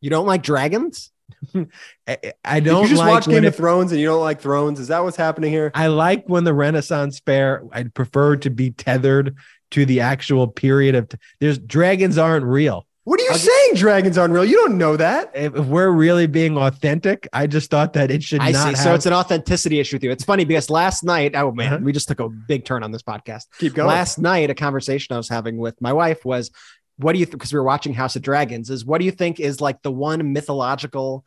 You don't like dragons? (laughs) I, I don't you just like watch Game it- of Thrones and you don't like Thrones? Is that what's happening here? I like when the Renaissance fair. I'd prefer to be tethered to the actual period of. T- There's dragons aren't real. What are you saying? Dragons aren't real. You don't know that. If, if we're really being authentic, I just thought that it should I not. see. Have, So it's an authenticity issue with you. It's funny because last night, oh man, Uh-huh. we just took a big turn on this podcast. Keep going. Last night, a conversation I was having with my wife was, "What do you think?" Because we were watching House of Dragons. Is what do you think is like the one mythological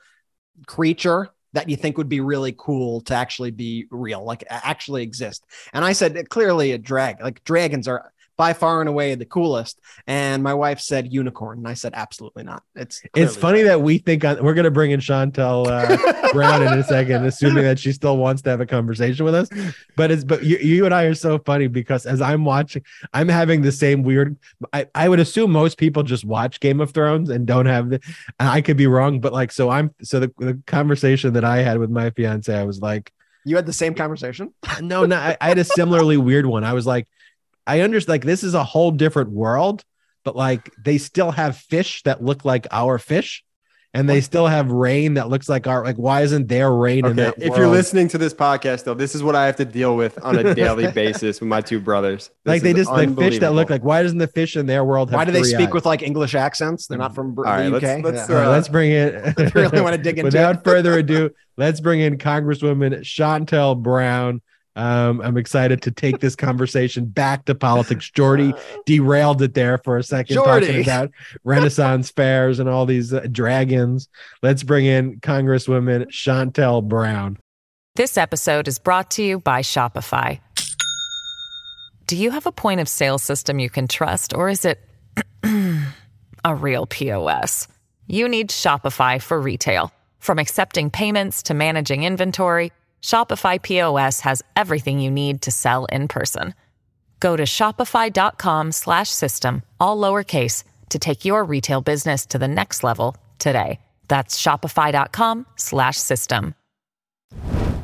creature that you think would be really cool to actually be real, like actually exist? And I said uh, clearly a drag. Like dragons are by far and away the coolest. And my wife said unicorn, and I said absolutely not. It's It's funny that we think on, we're going to bring in Shontel uh, (laughs) Brown in a second, assuming that she still wants to have a conversation with us. But it's but you, you and I are so funny because as I'm watching, I'm having the same weird. I, I would assume most people just watch Game of Thrones and don't have the. I could be wrong, but like so I'm so the, the conversation that I had with my fiance, I was like, You had the same conversation. no, no, I, I had a similarly weird one. I was like, I understand, like, this is a whole different world, but like, they still have fish that look like our fish, and they still have rain that looks like our. Like, why isn't there rain in that? if you're listening to this podcast, though, this is what I have to deal with on a daily (laughs) basis with my two brothers. This like they just like fish that look like. Why doesn't the fish in their world? Have Why do they speak eyes? with like English accents? They're not from Br- All right, the UK. let's- let's Yeah. All throw right, let's bring it. (laughs) really wanna dig (laughs) into Without further ado, let's bring in Congresswoman Shontel Brown. Um, I'm excited to take this conversation back to politics. Jordy derailed it there for a second, Jordy. talking about Renaissance fairs and all these uh, dragons. Let's bring in Congresswoman Shontel Brown. This episode is brought to you by Shopify. Do you have a point of sale system you can trust, or is it (clears throat) a real POS? You need Shopify for retail. From accepting payments to managing inventory, Shopify POS has everything you need to sell in person. Go to shopify.com slash system, all lowercase, to take your retail business to the next level today. That's shopify.com slash system.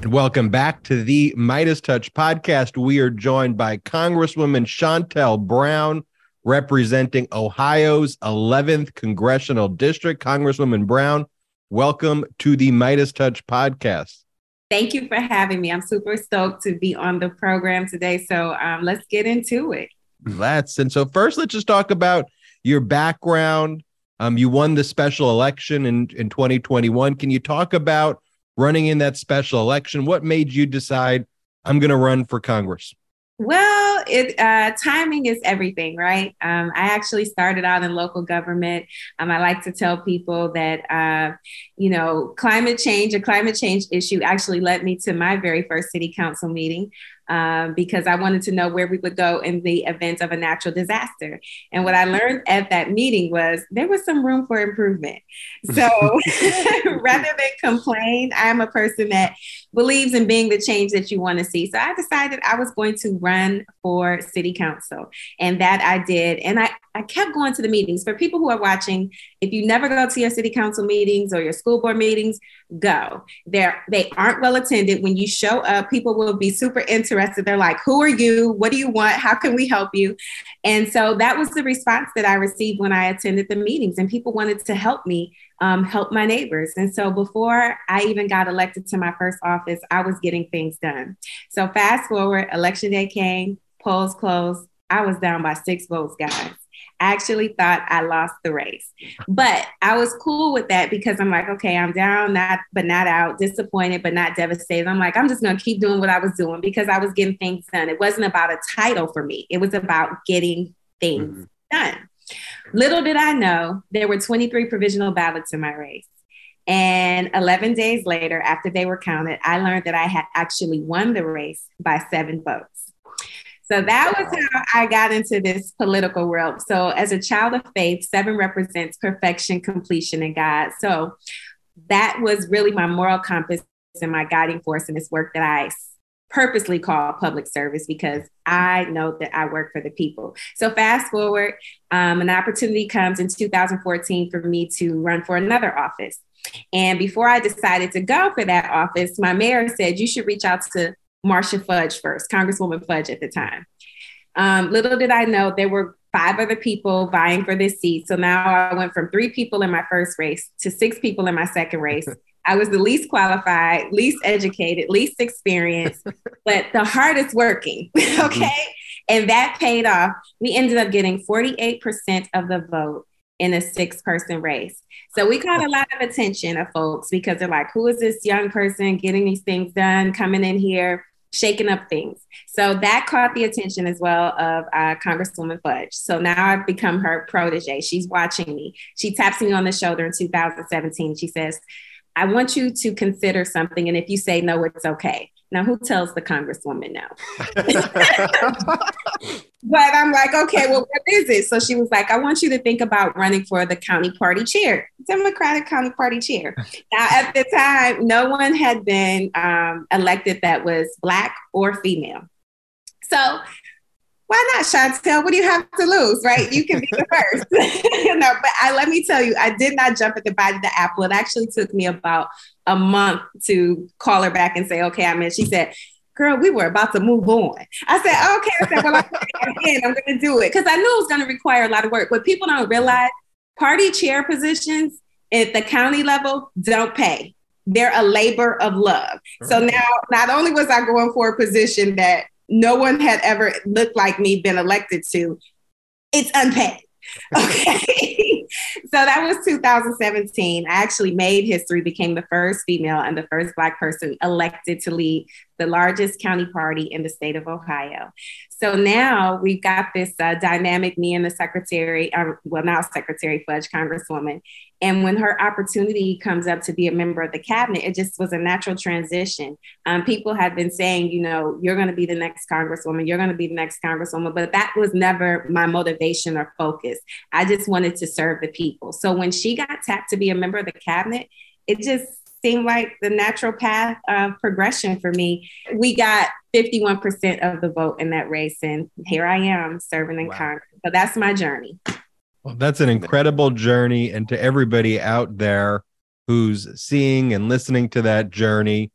And welcome back to the Meidas Touch podcast. We are joined by Congresswoman Shontel Brown, representing Ohio's 11th congressional district. Congresswoman Brown, welcome to the Meidas Touch podcast. Thank you for having me. I'm super stoked to be on the program today. So um, let's get into it. Let's. And so, first, let's just talk about your background. Um, you won the special election in, in 2021. Can you talk about running in that special election? What made you decide I'm going to run for Congress? Well, it uh, timing is everything, right? Um, I actually started out in local government. Um, I like to tell people that uh, you know climate change, a climate change issue, actually led me to my very first city council meeting um, because I wanted to know where we would go in the event of a natural disaster. And what I learned at that meeting was there was some room for improvement. So (laughs) rather than complain, I'm a person that believes in being the change that you want to see. So I decided I was going to run for city council. And that I did. And I, I kept going to the meetings. For people who are watching, if you never go to your city council meetings or your school board meetings, go. They're, they aren't well attended. When you show up, people will be super interested. They're like, who are you? What do you want? How can we help you? And so that was the response that I received when I attended the meetings. And people wanted to help me um, help my neighbors. And so before I even got elected to my first office, I was getting things done. So fast forward, election day came, polls closed. I was down by six votes, guys. I actually thought I lost the race, but I was cool with that because I'm like, okay, I'm down, not but not out, disappointed but not devastated. I'm like, I'm just gonna keep doing what I was doing because I was getting things done. It wasn't about a title for me; it was about getting things done. Little did I know there were 23 provisional ballots in my race. And 11 days later, after they were counted, I learned that I had actually won the race by seven votes. So that was how I got into this political world. So, as a child of faith, seven represents perfection, completion, and God. So, that was really my moral compass and my guiding force in this work that I purposely call public service because I know that I work for the people. So, fast forward, um, an opportunity comes in 2014 for me to run for another office. And before I decided to go for that office, my mayor said, You should reach out to Marcia Fudge first, Congresswoman Fudge at the time. Um, little did I know there were five other people vying for this seat. So now I went from three people in my first race to six people in my second race. (laughs) I was the least qualified, least educated, least experienced, (laughs) but the hardest working. (laughs) okay. And that paid off. We ended up getting 48% of the vote in a six person race. So we caught a lot of attention of folks because they're like, who is this young person getting these things done, coming in here, shaking up things? So that caught the attention as well of uh, Congresswoman Fudge. So now I've become her protege. She's watching me. She taps me on the shoulder in 2017. She says, I want you to consider something. And if you say no, it's okay. Now, who tells the congresswoman no? (laughs) but I'm like, okay, well, what is it? So she was like, I want you to think about running for the county party chair, Democratic county party chair. (laughs) now, at the time, no one had been um, elected that was Black or female. So why not, Shontel? What do you have to lose, right? You can be the first. (laughs) you know, but I let me tell you, I did not jump at the bite of the apple. It actually took me about a month to call her back and say, okay, I'm in. She said, girl, we were about to move on. I said, okay. I said, well, I'm in. I'm going to do it because I knew it was going to require a lot of work. But people don't realize party chair positions at the county level don't pay. They're a labor of love. So now, not only was I going for a position that no one had ever looked like me been elected to, it's unpaid. (laughs) Okay. (laughs) so that was 2017. I actually made history, became the first female and the first Black person elected to lead the largest county party in the state of Ohio. So now we've got this uh, dynamic, me and the secretary, uh, well, now Secretary Fudge, Congresswoman. And when her opportunity comes up to be a member of the cabinet, it just was a natural transition. Um, people had been saying, you know, you're going to be the next Congresswoman, you're going to be the next Congresswoman, but that was never my motivation or focus. I just wanted to serve the people. So when she got tapped to be a member of the cabinet, it just seemed like the natural path of progression for me. We got 51% of the vote in that race, and here I am serving in wow. Congress. So that's my journey. Well, that's an incredible journey. And to everybody out there who's seeing and listening to that journey,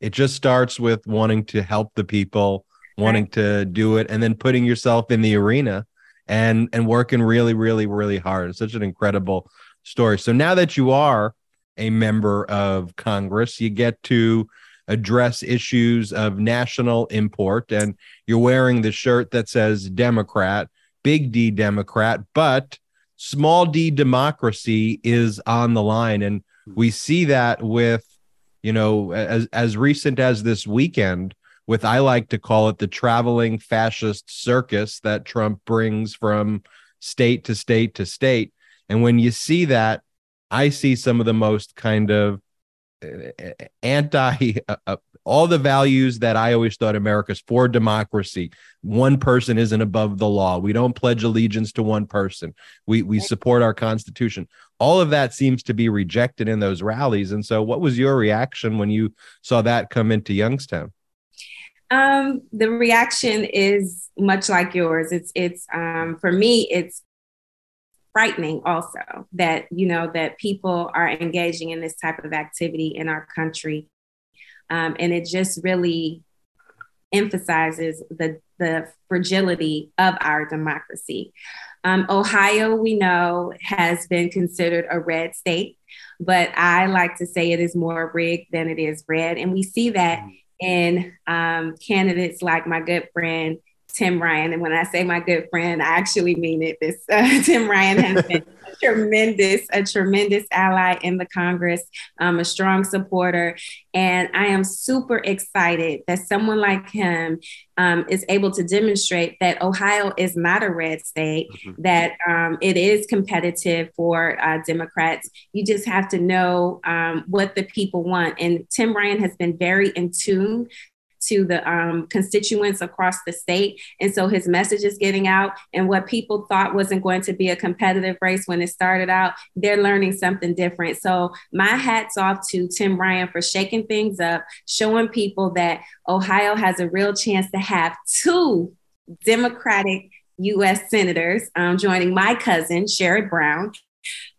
it just starts with wanting to help the people, wanting right. to do it, and then putting yourself in the arena and and working really, really, really hard. It's such an incredible story. So now that you are a member of Congress. You get to address issues of national import, and you're wearing the shirt that says Democrat, big D Democrat, but small d democracy is on the line. And we see that with, you know, as, as recent as this weekend, with I like to call it the traveling fascist circus that Trump brings from state to state to state. And when you see that, I see some of the most kind of uh, anti (laughs) uh, uh, all the values that I always thought America's for democracy. One person isn't above the law. We don't pledge allegiance to one person. We we support our constitution. All of that seems to be rejected in those rallies. And so what was your reaction when you saw that come into Youngstown? Um, the reaction is much like yours. It's it's um, for me, it's frightening also that you know that people are engaging in this type of activity in our country. Um, and it just really emphasizes the the fragility of our democracy. Um, ohio we know has been considered a red state but i like to say it is more rigged than it is red. And we see that mm. in um, candidates like my good friend Tim Ryan. And when I say my good friend, I actually mean it. This uh, (laughs) Tim Ryan has been (laughs) a tremendous, a tremendous ally in the Congress, um, a strong supporter. And I am super excited that someone like him um, is able to demonstrate that Ohio is not a red state, mm-hmm. that um, it is competitive for uh, Democrats. You just have to know um, what the people want. And Tim Ryan has been very in tune to the um, constituents across the state. And so his message is getting out. And what people thought wasn't going to be a competitive race when it started out, they're learning something different. So my hat's off to Tim Ryan for shaking things up, showing people that Ohio has a real chance to have two Democratic US senators, um, joining my cousin, Sherrod Brown,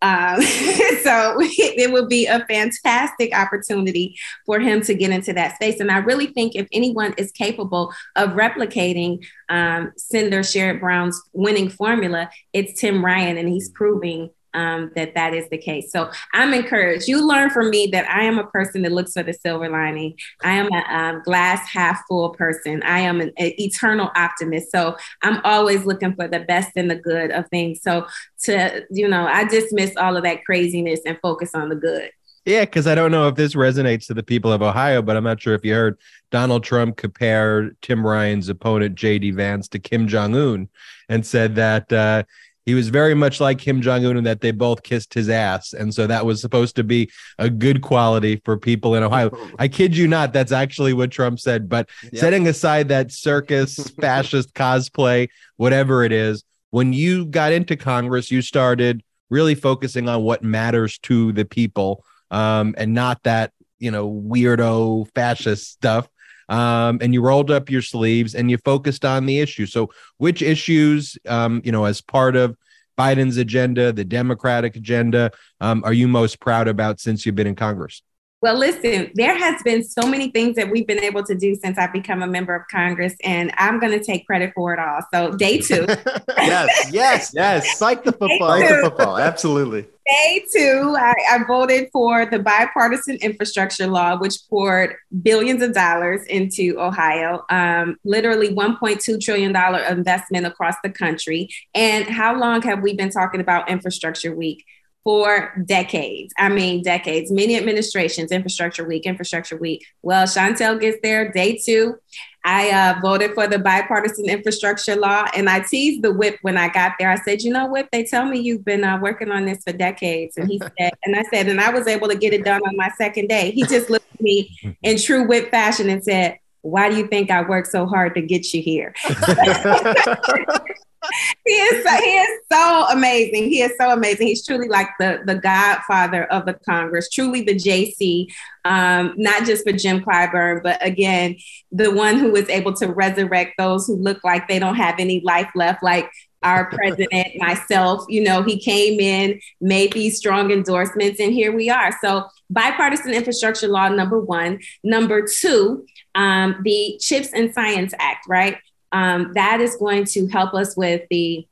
Um, (laughs) so (laughs) it would be a fantastic opportunity for him to get into that space. And I really think if anyone is capable of replicating um, Senator Sherrod Brown's winning formula, it's Tim Ryan, and he's proving um, that that is the case. So I'm encouraged. You learn from me that I am a person that looks for the silver lining. I am a um, glass half full person. I am an, an, eternal optimist. So I'm always looking for the best and the good of things. So to, you know, I dismiss all of that craziness and focus on the good. Yeah, because I don't know if this resonates to the people of Ohio, but I'm not sure if you heard Donald Trump compare Tim Ryan's opponent, J.D. Vance, to Kim Jong Un and said that uh, he was very much like Kim Jong Un in that they both kissed his ass, and so that was supposed to be a good quality for people in Ohio. (laughs) I kid you not, that's actually what Trump said. But yep. setting aside that circus, (laughs) fascist cosplay, whatever it is, when you got into Congress, you started really focusing on what matters to the people, um, and not that you know weirdo fascist stuff um, and you rolled up your sleeves and you focused on the issue. So, which issues, um, you know, as part of Biden's agenda, the Democratic agenda, um, are you most proud about since you've been in Congress? Well, listen, there has been so many things that we've been able to do since I've become a member of Congress, and I'm going to take credit for it all. So, day two. (laughs) yes, yes, yes. Psych the football. Psych the football. Absolutely. Day two, I, I, voted for the bipartisan infrastructure law, which poured billions of dollars into Ohio, um, literally $1.2 trillion investment across the country. And how long have we been talking about Infrastructure Week? For decades. I mean, decades. Many administrations, Infrastructure Week, Infrastructure Week. Well, Shontel gets there, day two. I uh, voted for the bipartisan infrastructure law, and I teased the whip when I got there. I said, "You know, whip, they tell me you've been uh, working on this for decades." And he (laughs) said, and I said, and I was able to get it done on my second day. He just looked at me (laughs) in true whip fashion and said, "Why do you think I worked so hard to get you here?" (laughs) (laughs) he is so, he is so amazing. He is so amazing. He's truly like the the godfather of the Congress, truly the JC, um, not just for Jim Clyburn, but again, the one who was able to resurrect those who look like they don't have any life left, like our president, (laughs) myself, you know, he came in, made these strong endorsements, and here we are. So, bipartisan infrastructure law, number one. Number two, um, the CHIPS and Science Act, right? Um, that is going to help us with the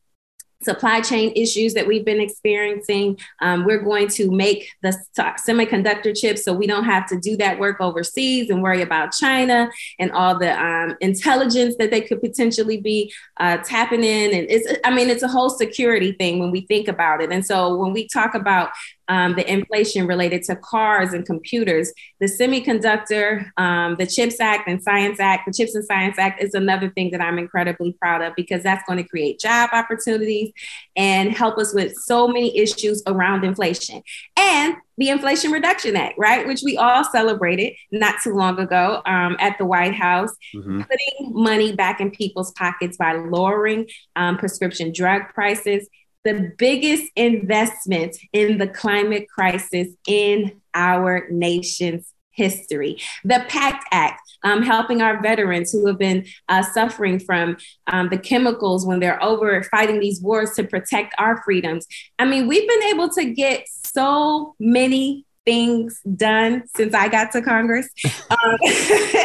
supply chain issues that we've been experiencing. Um, we're going to make the semiconductor chips so we don't have to do that work overseas and worry about China and all the um, intelligence that they could potentially be uh, tapping in. And it's, I mean, it's a whole security thing when we think about it. And so when we talk about um, the inflation related to cars and computers. The Semiconductor, um, the CHIPS Act and Science Act, the CHIPS and Science Act is another thing that I'm incredibly proud of because that's going to create job opportunities and help us with so many issues around inflation. And the Inflation Reduction Act, right, which we all celebrated not too long ago um, at the White House, mm-hmm. putting money back in people's pockets by lowering um, prescription drug prices the biggest investment in the climate crisis in our nation's history. The PACT Act, um, helping our veterans who have been uh, suffering from um, the chemicals when they're over fighting these wars to protect our freedoms. I mean, we've been able to get so many things done since I got to Congress. (laughs) Um, (laughs)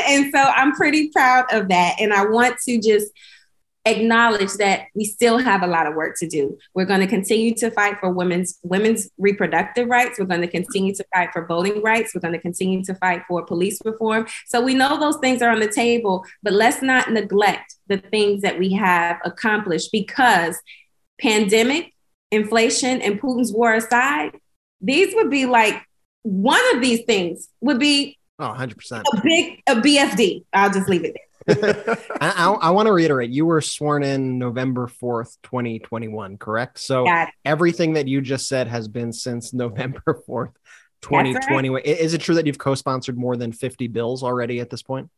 and so I'm pretty proud of that. And I want to just acknowledge that we still have a lot of work to do. We're going to continue to fight for women's women's reproductive rights. We're going to continue to fight for voting rights. We're going to continue to fight for police reform. So we know those things are on the table, but let's not neglect the things that we have accomplished because pandemic, inflation, and Putin's war aside, these would be like one of these things would be oh, 100%. a big a BFD. I'll just leave it there. I, I, I want to reiterate you were sworn in November 4th, 2021, correct? So everything that you just said has been since November (laughs) 4th, 2021. Right. Is it true that you've co sponsored more than 50 bills already at this point?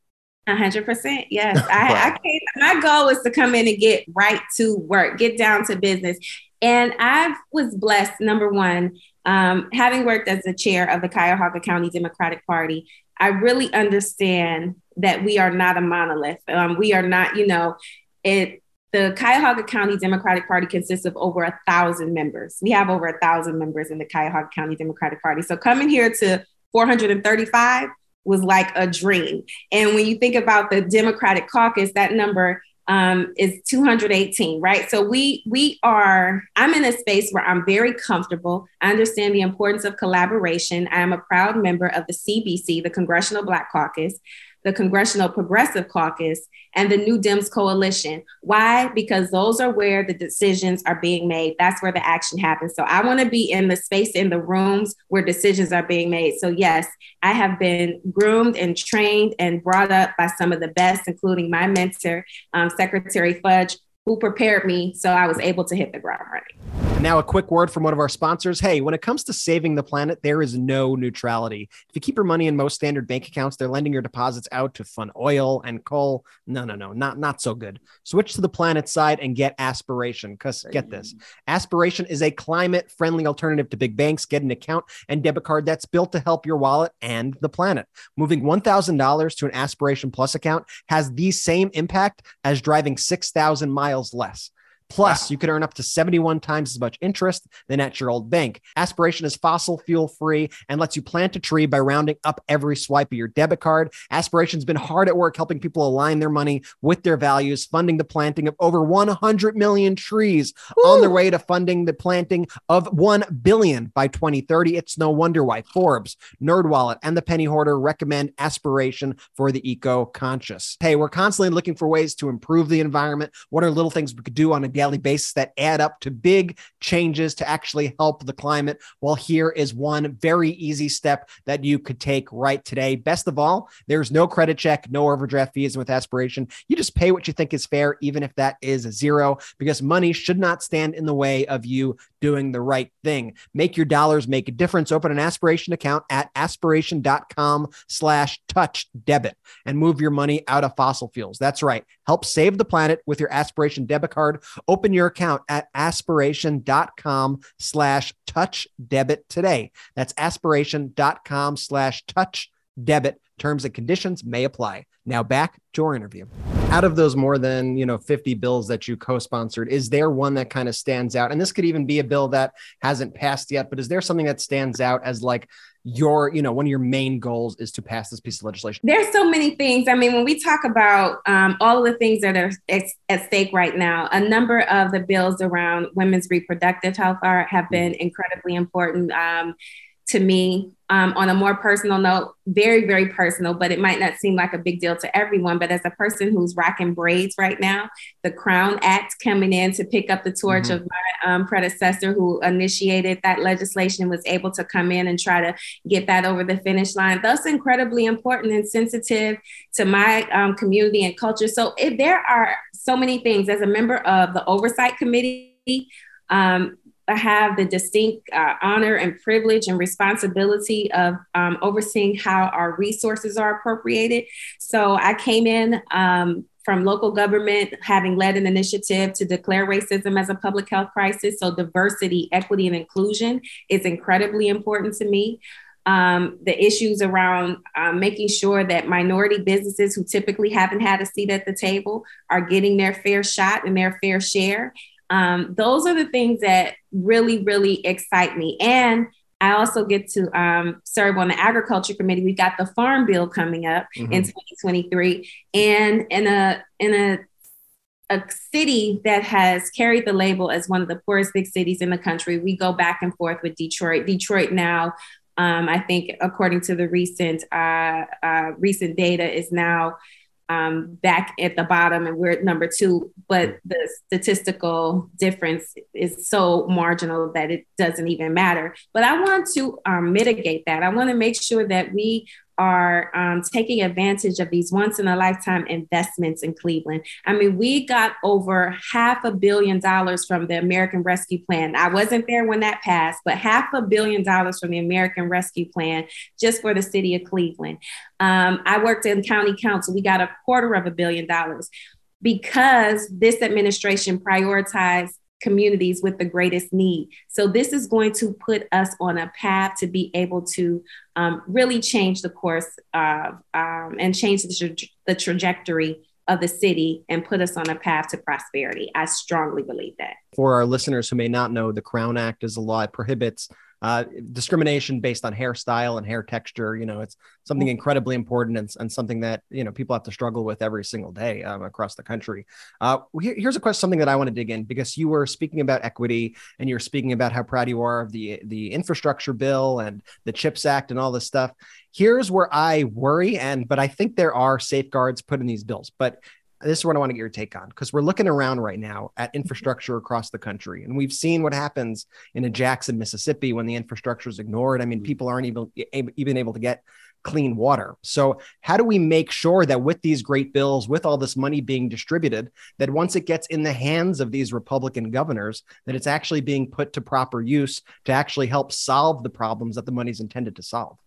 100%. Yes. (laughs) I, wow. I came, my goal was to come in and get right to work, get down to business. And I was blessed, number one, um, having worked as the chair of the Cuyahoga County Democratic Party, I really understand that we are not a monolith. Um, we are not, you know, it. The Cuyahoga County Democratic Party consists of over a thousand members. We have over a thousand members in the Cuyahoga County Democratic Party. So coming here to 435 was like a dream. And when you think about the Democratic caucus, that number um, is 218, right? So we we are. I'm in a space where I'm very comfortable. I understand the importance of collaboration. I am a proud member of the CBC, the Congressional Black Caucus the Congressional Progressive Caucus, and the New Dems Coalition. Why? Because those are where the decisions are being made. That's where the action happens. So I want to be in the space, in the rooms where decisions are being made. So, yes, I have been groomed and trained and brought up by some of the best, including my mentor, um, Secretary Fudge, who prepared me so I was able to hit the ground running. Now, a quick word from one of our sponsors. Hey, when it comes to saving the planet, there is no neutrality. If you keep your money in most standard bank accounts, they're lending your deposits out to fund oil and coal. No, no, no, not, not so good. Switch to the planet side and get Aspiration. Because get this Aspiration is a climate friendly alternative to big banks. Get an account and debit card that's built to help your wallet and the planet. Moving $1,000 to an Aspiration Plus account has the same impact as driving 6,000 miles less. Plus, wow. you can earn up to 71 times as much interest than at your old bank. Aspiration is fossil fuel free and lets you plant a tree by rounding up every swipe of your debit card. Aspiration's been hard at work helping people align their money with their values, funding the planting of over 100 million trees Woo! on their way to funding the planting of 1 billion by 2030. It's no wonder why Forbes, NerdWallet, and the Penny Hoarder recommend Aspiration for the eco conscious. Hey, we're constantly looking for ways to improve the environment. What are little things we could do on a daily basis that add up to big changes to actually help the climate. Well, here is one very easy step that you could take right today. Best of all, there's no credit check, no overdraft fees with aspiration. You just pay what you think is fair, even if that is zero, because money should not stand in the way of you doing the right thing. Make your dollars make a difference. Open an aspiration account at aspiration.com slash touch debit and move your money out of fossil fuels. That's right. Help save the planet with your aspiration debit card. Open your account at aspiration.com slash touch debit today. That's aspiration.com slash touch debit. Terms and conditions may apply. Now back to our interview. Out of those more than, you know, 50 bills that you co-sponsored, is there one that kind of stands out? And this could even be a bill that hasn't passed yet, but is there something that stands out as like your, you know, one of your main goals is to pass this piece of legislation? There's so many things. I mean, when we talk about um, all of the things that are at stake right now, a number of the bills around women's reproductive health are have been incredibly important. Um, to me um, on a more personal note, very, very personal, but it might not seem like a big deal to everyone. But as a person who's rocking braids right now, the Crown Act coming in to pick up the torch mm-hmm. of my um, predecessor who initiated that legislation was able to come in and try to get that over the finish line. That's incredibly important and sensitive to my um, community and culture. So if there are so many things as a member of the Oversight Committee, um, have the distinct uh, honor and privilege and responsibility of um, overseeing how our resources are appropriated. So I came in um, from local government, having led an initiative to declare racism as a public health crisis. So diversity, equity, and inclusion is incredibly important to me. Um, the issues around um, making sure that minority businesses who typically haven't had a seat at the table are getting their fair shot and their fair share um, those are the things that really, really excite me. And I also get to um, serve on the agriculture committee. We've got the farm bill coming up mm-hmm. in 2023, and in a in a a city that has carried the label as one of the poorest big cities in the country. We go back and forth with Detroit. Detroit now, um, I think, according to the recent uh, uh, recent data, is now um, back at the bottom and we're at number two, but the statistical difference is so marginal that it doesn't even matter. But I want to um, mitigate that. I want to make sure that we are um, taking advantage of these once in a lifetime investments in Cleveland. I mean, we got over half a billion dollars from the American Rescue Plan. I wasn't there when that passed, but half a billion dollars from the American Rescue Plan just for the city of Cleveland. Um, I worked in county council. We got a quarter of a billion dollars because this administration prioritized communities with the greatest need. So, this is going to put us on a path to be able to um, really change the course of, um, and change the, tra- the trajectory of the city and put us on a path to prosperity. I strongly believe that. For our listeners who may not know, the Crown Act is a law that prohibits uh, discrimination based on hairstyle and hair texture. You know, it's something incredibly important and, and something that you know people have to struggle with every single day um, across the country. Uh, here, here's a question, something that I want to dig in because you were speaking about equity and you're speaking about how proud you are of the the infrastructure bill and the Chips Act and all this stuff. Here's where I worry, and but I think there are safeguards put in these bills. But this is what I want to get your take on because we're looking around right now at mm-hmm. infrastructure across the country, and we've seen what happens in a Jackson, Mississippi, when the infrastructure is ignored. I mean, mm-hmm. people aren't even even able to get clean water. So, how do we make sure that with these great bills, with all this money being distributed, that once it gets in the hands of these Republican governors, that it's actually being put to proper use to actually help solve the problems that the money's intended to solve?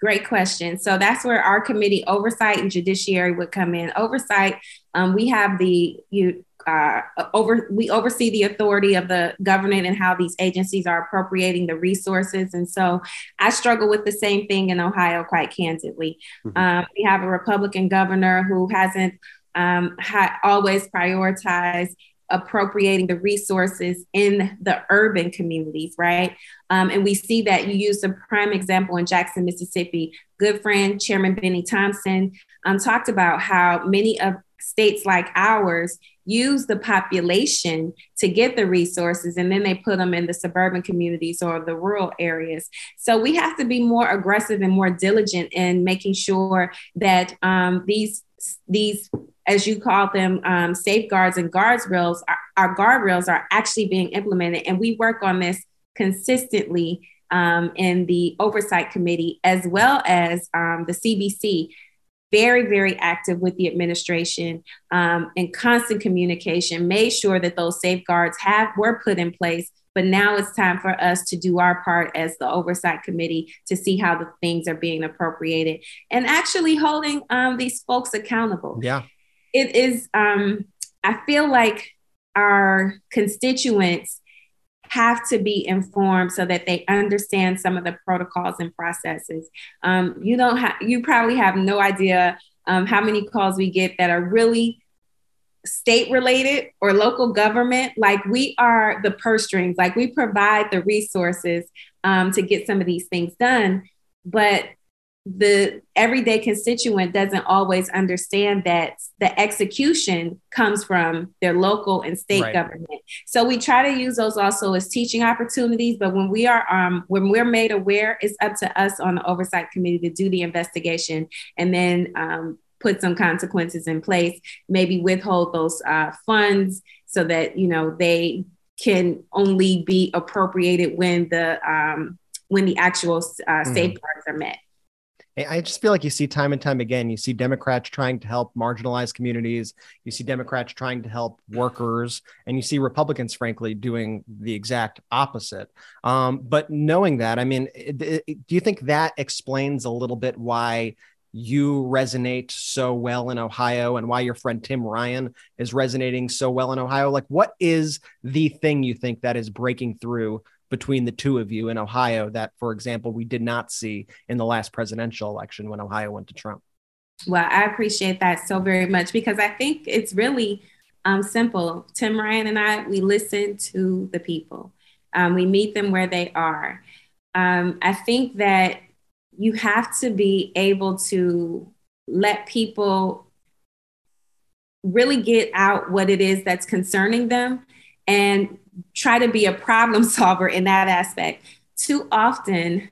Great question. So that's where our committee oversight and judiciary would come in. Oversight, um, we have the you uh, over we oversee the authority of the government and how these agencies are appropriating the resources. And so I struggle with the same thing in Ohio, quite candidly. Mm-hmm. Um, we have a Republican governor who hasn't um, ha- always prioritized appropriating the resources in the urban communities, right? Um, and we see that you use a prime example in Jackson, Mississippi. Good friend, Chairman Benny Thompson, um, talked about how many of states like ours use the population to get the resources and then they put them in the suburban communities or the rural areas. So we have to be more aggressive and more diligent in making sure that um, these these as you call them, um, safeguards and guardrails, our, our guardrails are actually being implemented. And we work on this consistently um, in the oversight committee, as well as um, the CBC. Very, very active with the administration um, in constant communication, made sure that those safeguards have were put in place. But now it's time for us to do our part as the oversight committee to see how the things are being appropriated and actually holding um, these folks accountable. Yeah it is um, i feel like our constituents have to be informed so that they understand some of the protocols and processes. Um, you don't have you probably have no idea um, how many calls we get that are really state related or local government. Like we are the purse strings. Like we provide the resources um, to get some of these things done. But the everyday constituent doesn't always understand that the execution comes from their local and state right. government. So we try to use those also as teaching opportunities. But when we are um, when we're made aware, it's up to us on the oversight committee to do the investigation and then um, put some consequences in place. Maybe withhold those uh, funds so that you know they can only be appropriated when the um, when the actual uh, mm-hmm. safeguards are met. I just feel like you see time and time again, you see Democrats trying to help marginalized communities, you see Democrats trying to help workers, and you see Republicans, frankly, doing the exact opposite. Um, but knowing that, I mean, it, it, do you think that explains a little bit why you resonate so well in Ohio and why your friend Tim Ryan is resonating so well in Ohio? Like, what is the thing you think that is breaking through between the two of you in Ohio that, for example, we did not see in the last presidential election when Ohio went to Trump? Well, I appreciate that so very much because I think it's really um, simple. Tim Ryan and I, we listen to the people, um, we meet them where they are. Um, I think that you have to be able to let people really get out what it is that's concerning them and try to be a problem (laughs) solver in that aspect. Too often,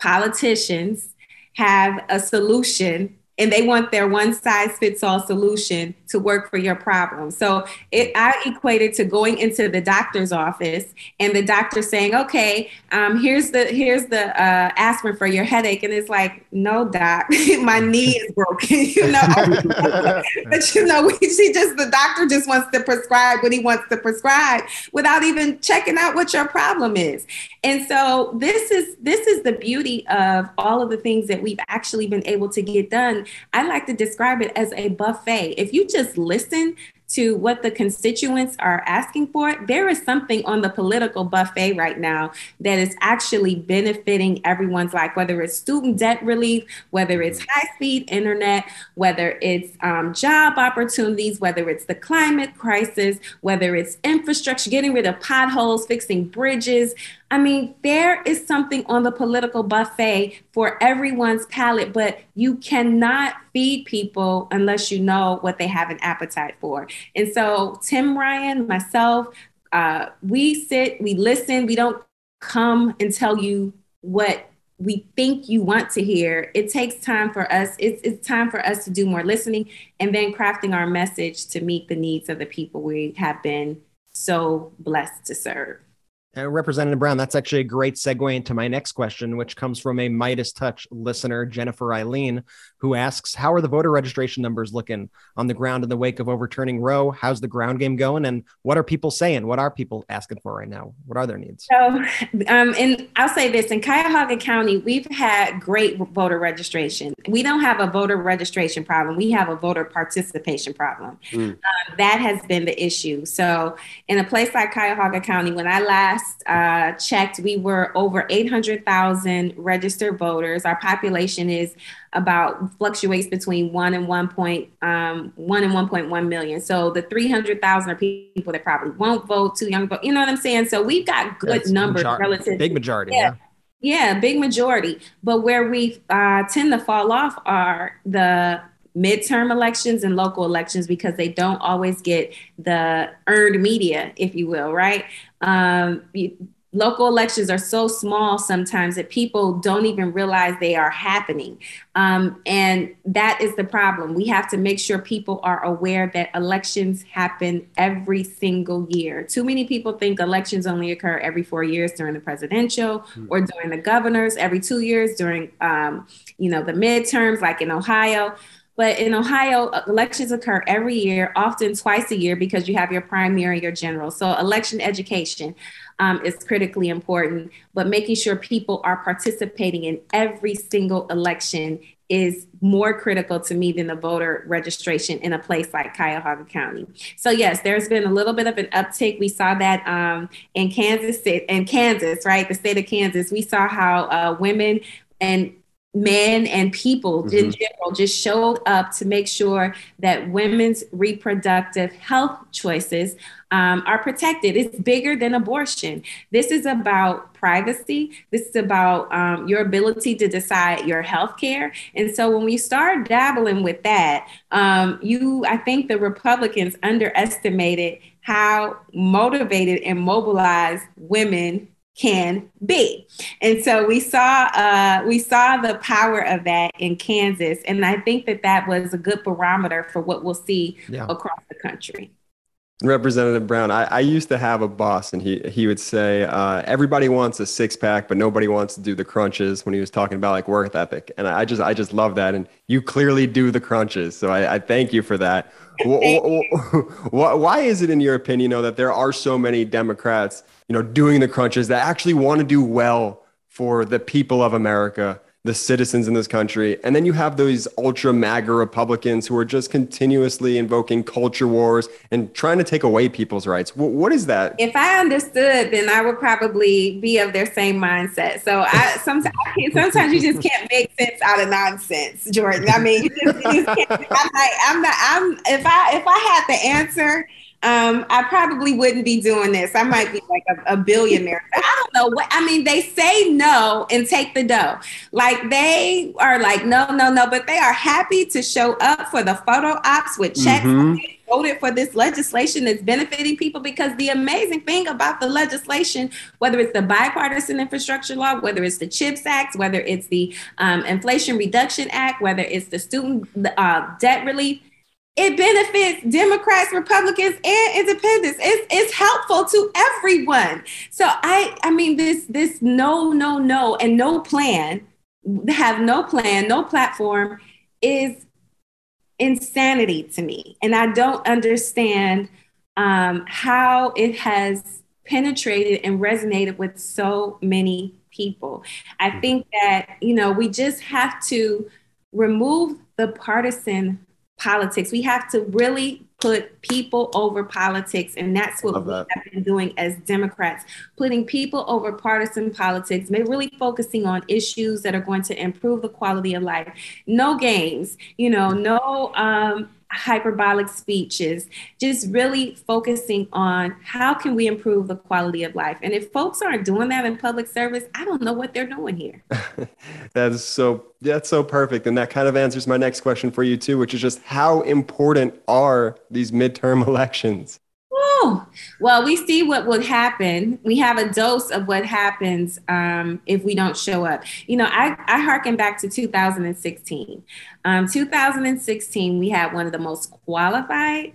politicians have a solution and they want their one size fits all solution to work for your problem. So it, I equated to going into the doctor's office and the doctor saying, "Okay, um, here's the here's the uh, aspirin for your headache," and it's like, "No, doc, (laughs) my knee is broken," (laughs) you know. but you know, (laughs) she just the doctor just wants to prescribe what he wants to prescribe without even checking out what your problem is. And so this is this is the beauty of all of the things that we've actually been able to get done I like to describe it as a buffet. If you just listen to what the constituents are asking for, there is something on the political buffet right now that is actually benefiting everyone's life, whether it's student debt relief, whether it's mm-hmm. high speed internet, whether it's um, job opportunities, whether it's the climate crisis, whether it's infrastructure, getting rid of potholes, fixing bridges. I mean, there is something on the political buffet for everyone's palate, but you cannot feed people unless you know what they have an appetite for. And so, Tim Ryan, myself, uh, we sit, we listen, we don't come and tell you what we think you want to hear. It takes time for us. It's, it's time for us to do more listening and then crafting our message to meet the needs of the people we have been so blessed to serve. Uh, Representative Brown, that's actually a great segue into my next question, which comes from a Meidas Touch listener, Jennifer Eileen, who asks, How are the voter registration numbers looking on the ground in the wake of overturning Roe? How's the ground game going? And what are people saying? What are people asking for right now? What are their needs? So, um, and I'll say this in Cuyahoga County, we've had great voter registration. We don't have a voter registration problem, we have a voter participation problem. Mm. Um, that has been the issue. So, in a place like Cuyahoga County, when I last last uh, checked, we were over 800,000 registered voters. Our population is about fluctuates between one and one point um, one and 1.1 million. So the 300,000 are people that probably won't vote, too young vote. You know what I'm saying? So we've got good That's numbers major- relative. Big majority. yeah. yeah. Yeah, big majority. But where we uh, tend to fall off are the midterm elections and local elections because they don't always get the earned media, if you will, right? Um, you, local elections are so small sometimes that people don't even realize they are happening. Um, and that is the problem. We have to make sure people are aware that elections happen every single year. Too many people think elections only occur every four years during the presidential mm-hmm. or during the governors, every two years during, um, you know, the midterms, like in Ohio. But in Ohio, uh, elections occur every year, often twice a year, because you have your primary and your general. So election education um, is critically important, but making sure people are participating in every single election is more critical to me than the voter registration in a place like Cuyahoga County. So yes, there's been a little bit of an uptick. We saw that um, in Kansas, in Kansas, right, the state of Kansas. We saw how uh, women and men and people mm-hmm. in general just showed up to make sure that women's reproductive health choices um, are protected. It's bigger than abortion. This is about privacy. This is about um, your ability to decide your health care. And so when we start dabbling with that, um, you, I think the Republicans underestimated how motivated and mobilized women can be. And so we saw uh, we saw the power of that in Kansas, and I think that that was a good barometer for what we'll see yeah. across the country. Representative Brown, I, I, used to have a boss, and he he would say uh, everybody wants a six pack, but nobody wants to do the crunches. When he was talking about like work ethic, and I just I just love that, and you clearly do the crunches, so I, I thank you for that. (laughs) Why is it, in your opinion, know, that there are so many Democrats you know, doing the crunches that actually want to do well for the people of America, the citizens in this country. And then you have those ultra MAGA Republicans who are just continuously invoking culture wars and trying to take away people's rights. what is that? If I understood, then I would probably be of their same mindset. So I sometimes, sometimes you just can't make sense out of nonsense, Jordan. I mean, you just, you just I'm like, I'm not, I'm, if I, if I had the answer, um, I probably wouldn't be doing this. I might be like a, a billionaire. (laughs) I don't know what I mean. They say no and take the dough. Like they are like, no, no, no, but they are happy to show up for the photo ops with checks. Mm-hmm. Voted for this legislation that's benefiting people because the amazing thing about the legislation, whether it's the bipartisan infrastructure law, whether it's the CHIPS Act, whether it's the um, Inflation Reduction Act, whether it's the student uh, debt relief, it benefits Democrats, Republicans, and independents. It's, it's helpful to everyone. So I I mean this this no no no and no plan have no plan no platform is insanity to me, and I don't understand um, how it has penetrated and resonated with so many people. I mm-hmm. think that you know we just have to remove the partisan politics. We have to really put people over politics. And that's what we have been doing as Democrats, putting people over partisan politics, really focusing on issues that are going to improve the quality of life. No games, you know, no um, hyperbolic speeches, just really focusing on how can we improve the quality of life. And if folks aren't doing that in public service, I don't know what they're doing here. (laughs) that is so that's so perfect. And that kind of answers my next question for you too, which is just how important are these midterm (laughs) elections? Well, we see what would happen. We have a dose of what happens um, if we don't show up. You know, I, I harken back to 2016. Um, 2016, we had one of the most qualified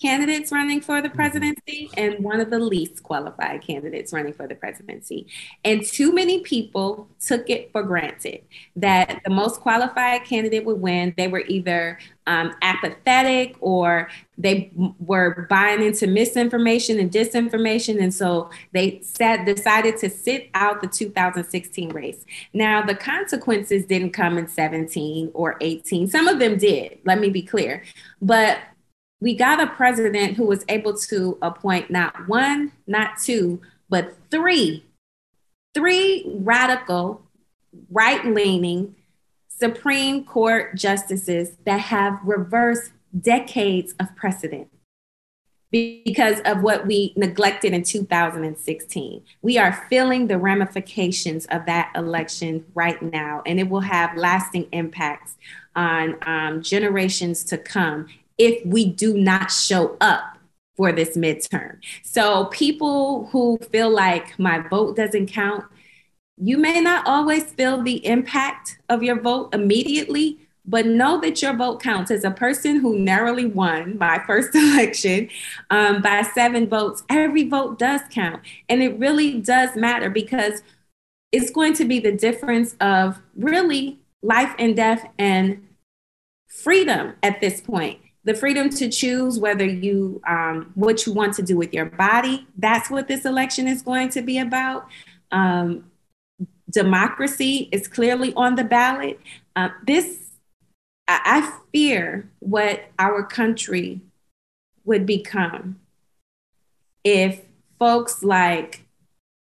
candidates running for the mm-hmm. presidency and one of the least qualified candidates running for the presidency. And too many people took it for granted that the most qualified candidate would win. They were either um, apathetic or they were buying into misinformation and disinformation. And so they said, decided to sit out the 2016 race. Now, the consequences didn't come in 17 or 18. Some of them did, let me be clear. But we got a president who was able to appoint not one, not two, but three, three radical, right leaning Supreme Court justices that have reversed decades of precedent because of what we neglected in 2016. We are feeling the ramifications of that election right now, and it will have lasting impacts on um, generations to come if we do not show up for this midterm. So people who feel like my vote doesn't count, you may not always feel the impact of your vote immediately, but know that your vote counts. As a person who narrowly won my (laughs) first election um, by seven votes, every vote does count. And it really does matter because it's going to be the difference of really life and death and freedom at this point the freedom to choose whether you um, what you want to do with your body. That's what this election is going to be about. Um, democracy is clearly on the ballot. Uh, this I, I fear what our country would become if folks like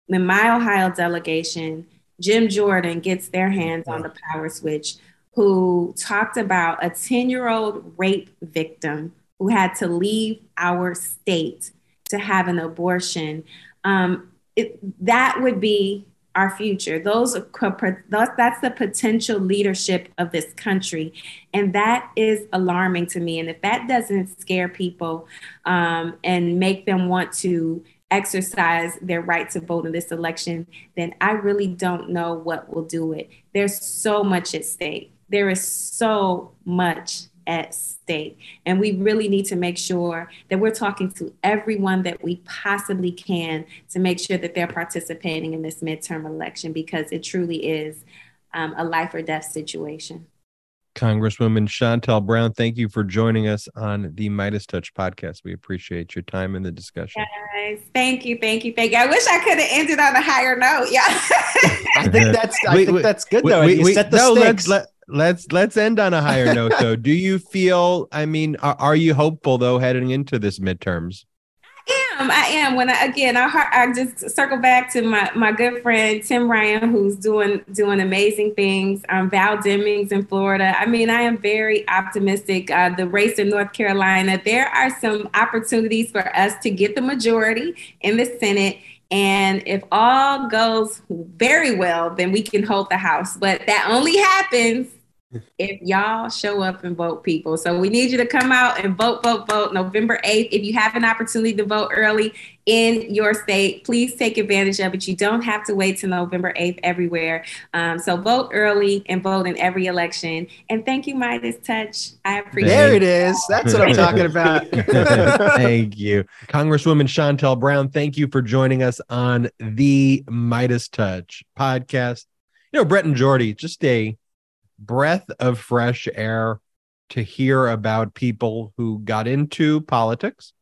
the my ohio delegation jim jordan gets their hands on the power switch who talked about a 10 year old rape victim who had to leave our state to have an abortion. Um, it, that would be our future. Those that's the potential leadership of this country. And that is alarming to me. And if that doesn't scare people um, and make them want to exercise their right to vote in this election, then I really don't know what will do it. There's so much at stake there is so much at stake. And we really need to make sure that we're talking to everyone that we possibly can to make sure that they're participating in this midterm election because it truly is um, a life or death situation. Congresswoman Shontel Brown, thank you for joining us on the Meidas Touch podcast. We appreciate your time in the discussion. Guys, thank you, thank you, thank you. I wish I could have ended on a higher note. Yeah, (laughs) I think that's I we, think we, that's good though. We, you set the no, stakes. Let's, let, let's let's end on a higher note though (laughs) do you feel i mean are, are, you hopeful though heading into this midterms I am. I am. When I, again, I, I just circle back to my, my good friend Tim Ryan, who's doing doing amazing things. Um, Val Demings in Florida. I mean, I am very optimistic. Uh, the race in North Carolina, there are some opportunities for us to get the majority in the Senate and if all goes very well, then we can hold the House. But that only happens if y'all show up and vote, people. So we need you to come out and vote, vote, vote November 8th. If you have an opportunity to vote early in your state, please take advantage of it. You don't have to wait till November 8th everywhere. Um, so vote early and vote in every election. And thank you, Meidas Touch I appreciate it. There it is. That's what I'm talking about. (laughs) (laughs) thank you. Congresswoman Shontel Brown, thank you for joining us on the Meidas Touch podcast. You know, Brett and Jordy, just a breath of fresh air to hear about people who got into politics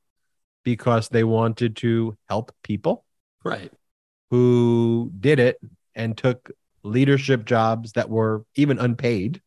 because they wanted to help people. Right. Who did it and took leadership jobs that were even unpaid.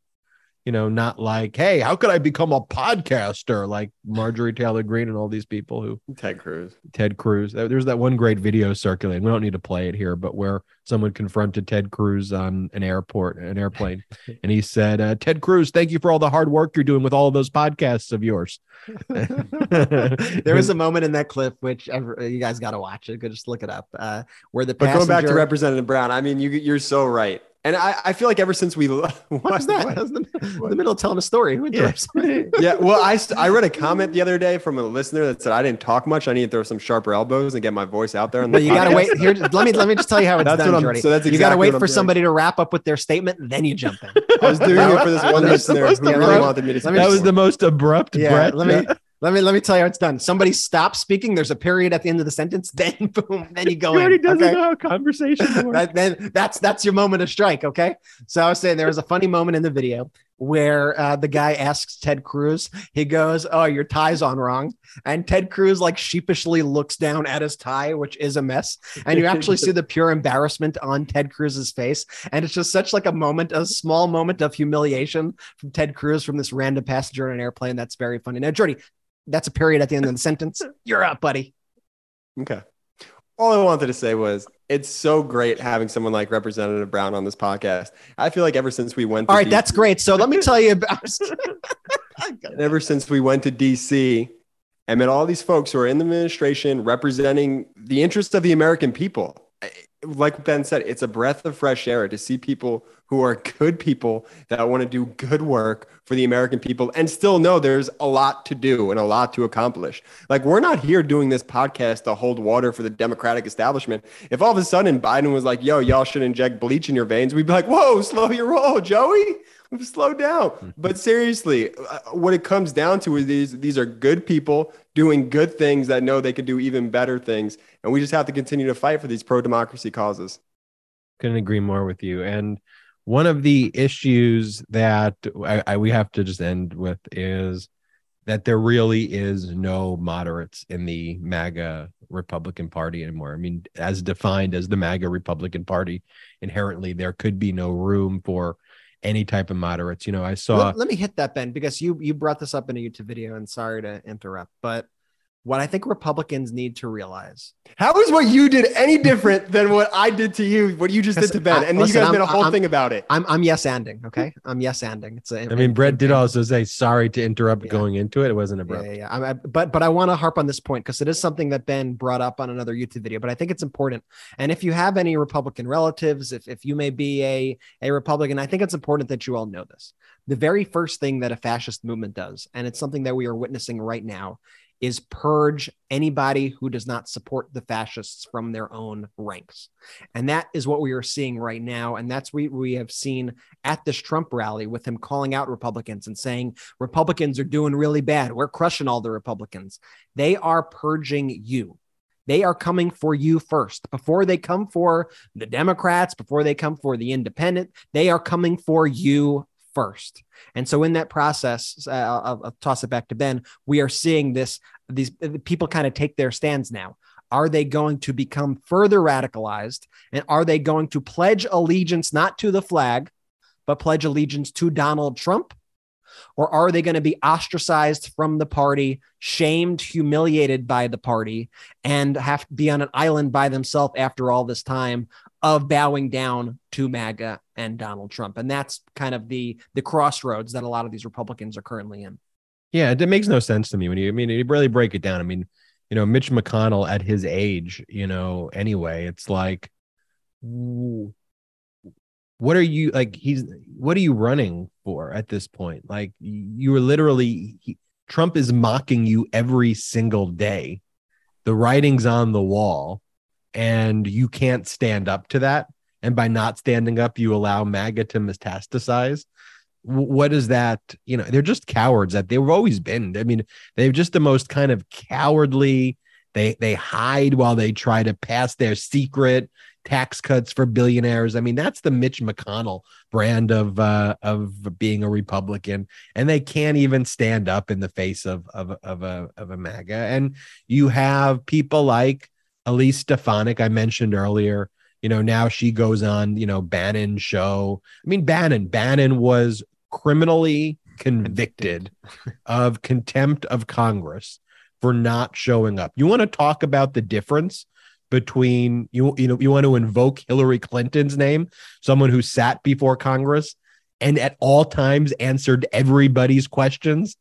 You know, not like, hey, how could I become a podcaster like Marjorie Taylor Greene and all these people who Ted Cruz. Ted Cruz. There's that one great video circulating. We don't need to play it here, but where someone confronted Ted Cruz on an airport, an airplane, (laughs) and he said, uh, "Ted Cruz, thank you for all the hard work you're doing with all of those podcasts of yours." (laughs) (laughs) there was a moment in that clip which ever, you guys got to watch it. Go just look it up. Uh, where the But going back to Representative Brown, I mean, you you're so right, and I, I feel like ever since we (laughs) what, What was that? I was in the, in (laughs) the middle of telling a story. Who Yeah. interrupts? (laughs) yeah, well, I, I read a comment the other day from a listener that said I didn't talk much. I need to throw some sharper elbows and get my voice out there. on the But you got to wait here. Let me let me just tell you how it's That's done, what I'm- Jordy. so that's you got to wait for doing. somebody to wrap up with their statement, and then you jump in. I was doing it for this one listener most who really wanted me to. That was the most abrupt Yeah, breath. let me let me let me tell you how it's done. Somebody stops speaking. There's a period at the end of the sentence. (laughs) Then boom. Then you go He already in. doesn't okay? know how conversations (laughs) work. That, then that's that's your moment of strike. Okay. So I was saying there was a funny moment in the video where uh, the guy asks Ted Cruz. He goes, "Oh, your tie's on wrong," and Ted Cruz like sheepishly looks down at his tie, which is a mess. And you actually see the pure embarrassment on Ted Cruz's face, and it's just such like a moment, a small moment of humiliation from Ted Cruz from this random passenger on an airplane. That's very funny. Now, Jordy, that's a period at the end of the (laughs) sentence. You're up, buddy. Okay. All I wanted to say was it's so great having someone like Representative Brown on this podcast. I feel like ever since we went All right, DC that's great. So let me tell you about. (laughs) ever since we went to DC and met all these folks who are in the administration representing the interests of the American people. Like Ben said, it's a breath of fresh air to see people who are good people that want to do good work for the American people and still know there's a lot to do and a lot to accomplish. Like, we're not here doing this podcast to hold water for the Democratic establishment. If all of a sudden Biden was like, yo, y'all should inject bleach in your veins, we'd be like, whoa, slow your roll, Joey. Slow down. (laughs) But seriously, uh, what it comes down to is these these are good people doing good things that know they could do even better things, and we just have to continue to fight for these pro democracy causes. couldn't agree more with you. And one of the issues that I, I, we have to just end with is that there really is no moderates in the MAGA Republican Party anymore. I mean, as defined as the MAGA Republican Party, inherently there could be no room for any type of moderates. You know, I saw. let, let me hit that ben because you you brought this up in a youtube video and sorry to interrupt but what i think republicans need to realize How is what you did any different than what I did to you, what you just did to Ben? I- And then listen, you guys I'm- made a whole I'm- thing about it. i'm i'm yes anding okay i'm yes anding it's a, I mean, Brett did also say sorry to interrupt Yeah. going into it. It wasn't yeah, abrupt. yeah, yeah. I, I, but but I want to harp on this point because it is something that Ben brought up on another YouTube video. But I think it's important. And if you have any Republican relatives, if if you may be a a Republican, I think it's important that you all know this. The very first thing that a fascist movement does, and it's something that we are witnessing right now, is purge anybody who does not support the fascists from their own ranks. And that is what we are seeing right now. And that's what we have seen at this Trump rally with him calling out Republicans and saying, Republicans are doing really bad. We're crushing all the Republicans. They are purging you. They are coming for you first. Before they come for the Democrats, before they come for the independent, they are coming for you first. And so in that process, uh, I'll, I'll toss it back to Ben. We are seeing this, these people kind of take their stands now. Are they going to become further radicalized? And are they going to pledge allegiance not to the flag, but pledge allegiance to Donald Trump? Or are they going to be ostracized from the party, shamed, humiliated by the party, and have to be on an island by themselves after all this time of bowing down to MAGA and Donald Trump? And that's kind of the the crossroads that a lot of these Republicans are currently in. Yeah, it makes no sense to me when you. I mean, you really break it down. I mean, you know, Mitch McConnell at his age, you know, anyway, it's like, what are you like? He's what are you running for at this point? Like, you were literally he, Trump is mocking you every single day. The writing's on the wall, and you can't stand up to that. And by not standing up, you allow MAGA to metastasize what is that you know they're just cowards that they've always been i mean they're just the most kind of cowardly they they hide while they try to pass their secret tax cuts for billionaires. I mean that's the mitch mcconnell brand of uh of being a republican and they can't even stand up in the face of of, of a of a maga. And you have people like elise stefanik i mentioned earlier you know now she goes on you know Bannon show. I mean bannon bannon was criminally convicted of contempt of Congress for not showing up. You want to talk about the difference between you you know you want to invoke Hillary Clinton's name, someone who sat before Congress and at all times answered everybody's questions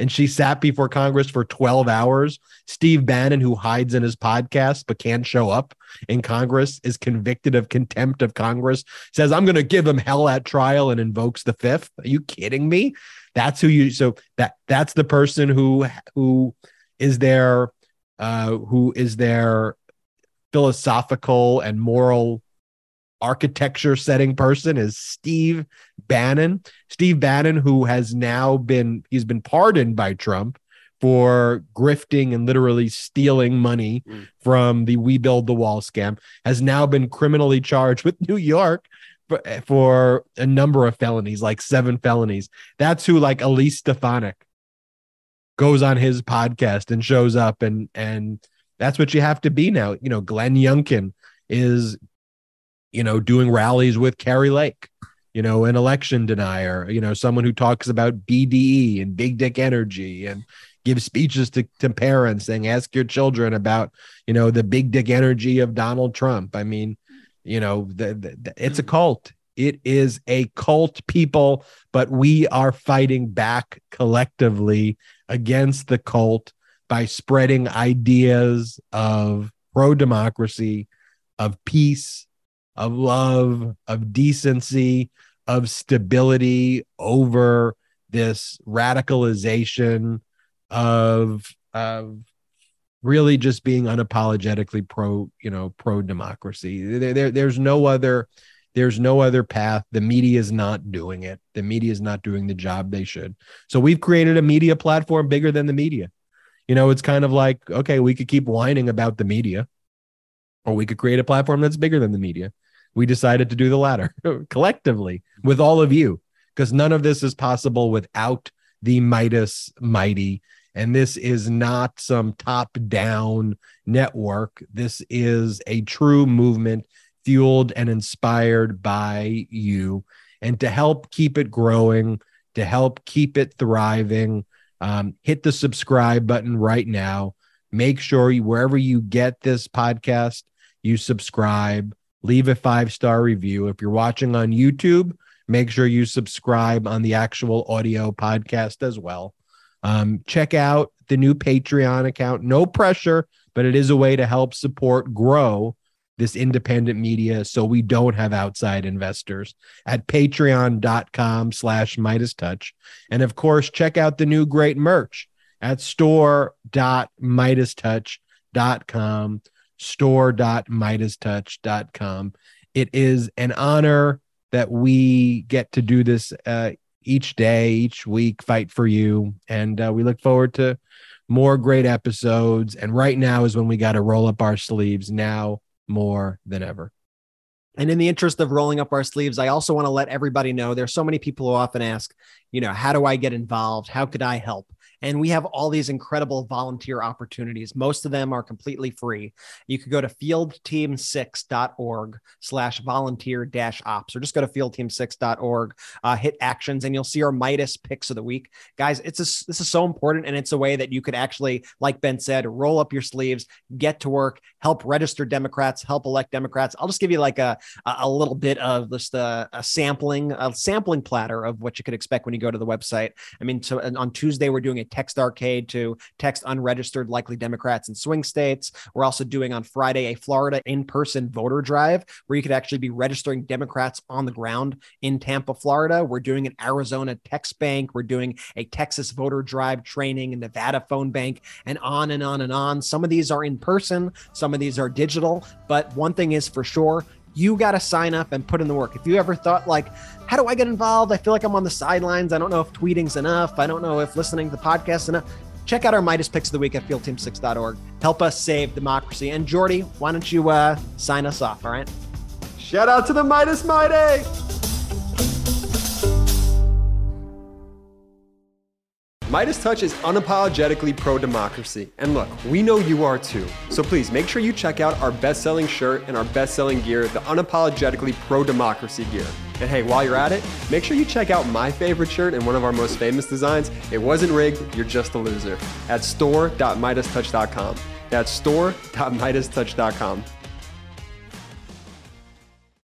and she sat before Congress for 12 hours. Steve Bannon, who hides in his podcast but can't show up in Congress, is convicted of contempt of Congress, says, I'm going to give him hell at trial and invokes the fifth. Are you kidding me? That's who you so that that's the person who who is there uh who is their philosophical and moral architecture setting person is Steve Bannon. Steve Bannon, who has now been he's been pardoned by Trump for grifting and literally stealing money mm. from the We Build the Wall scam, has now been criminally charged with New York for, for a number of felonies, like seven felonies. That's who like Elise Stefanik goes on his podcast and shows up and and that's what you have to be now. You know, Glenn Youngkin is you know, doing rallies with Kari Lake, you know, an election denier, you know, someone who talks about BDE and big dick energy and gives speeches to, to parents saying, ask your children about, you know, the big dick energy of Donald Trump. I mean, you know, the, the, the, it's a cult. It is a cult, people, but we are fighting back collectively against the cult by spreading ideas of pro democracy, of peace, of love, of decency, of stability over this radicalization of of really just being unapologetically pro you know pro democracy there, there, there's no other there's no other path. The media is not doing it. The media is not doing the job they should. So we've created a media platform bigger than the media you know it's kind of like okay we could keep whining about the media or we could create a platform that's bigger than the media we decided to do the latter (laughs) collectively with all of you because none of this is possible without the Meidas Mighty. And this is not some top down network. This is a true movement fueled and inspired by you. And to help keep it growing, to help keep it thriving, um, hit the subscribe button right now. Make sure you, wherever you get this podcast, you subscribe leave a five star review. If you're watching on YouTube, make sure you subscribe on the actual audio podcast as well. Um, check out the new Patreon account. No pressure, but it is a way to help support grow this independent media so we don't have outside investors at patreon.com slash Meidas touch and of course check out the new great merch at store.meidastouch.com store.meidastouch.com. It is an honor that we get to do this uh, each day, each week, fight for you. And uh, we look forward to more great episodes. And right now is when we got to roll up our sleeves now more than ever. And in the interest of rolling up our sleeves, I also want to let everybody know there's so many people who often ask, you know, how do I get involved? How could I help? And we have all these incredible volunteer opportunities. Most of them are completely free. You could go to fieldteam6.org slash volunteer dash ops, or just go to fieldteam6.org, uh, hit actions, and you'll see our Meidas picks of the week. Guys, it's a, this is so important. And it's a way that you could actually, like Ben said, roll up your sleeves, get to work, help register Democrats, help elect Democrats. I'll just give you like a, a little bit of just a, a sampling, a sampling platter of what you could expect when you go to the website. I mean, so on Tuesday, we're doing a text arcade to text unregistered likely Democrats in swing states. We're also doing on Friday a Florida in person voter drive where you could actually be registering Democrats on the ground in Tampa, Florida. We're doing an Arizona text bank. We're doing a Texas voter drive training, and Nevada phone bank, and on and on and on. Some of these are in person, some of these are digital. But one thing is for sure, you got to sign up and put in the work. If you ever thought like, how do I get involved? I feel like I'm on the sidelines. I don't know if tweeting's enough. I don't know if listening to the podcast enough. Check out our Meidas picks of the week at fieldteam6.org. Help us save democracy. And Jordy, why don't you uh, sign us off? All right. Shout out to the Meidas Mighty. Meidas Touch is unapologetically pro democracy. And look, we know you are too. So please make sure you check out our best selling shirt and our best selling gear, the unapologetically pro democracy gear. And hey, while you're at it, make sure you check out my favorite shirt and one of our most famous designs. It wasn't rigged, you're just a loser. At store.meidastouch.com. That's store.meidastouch.com.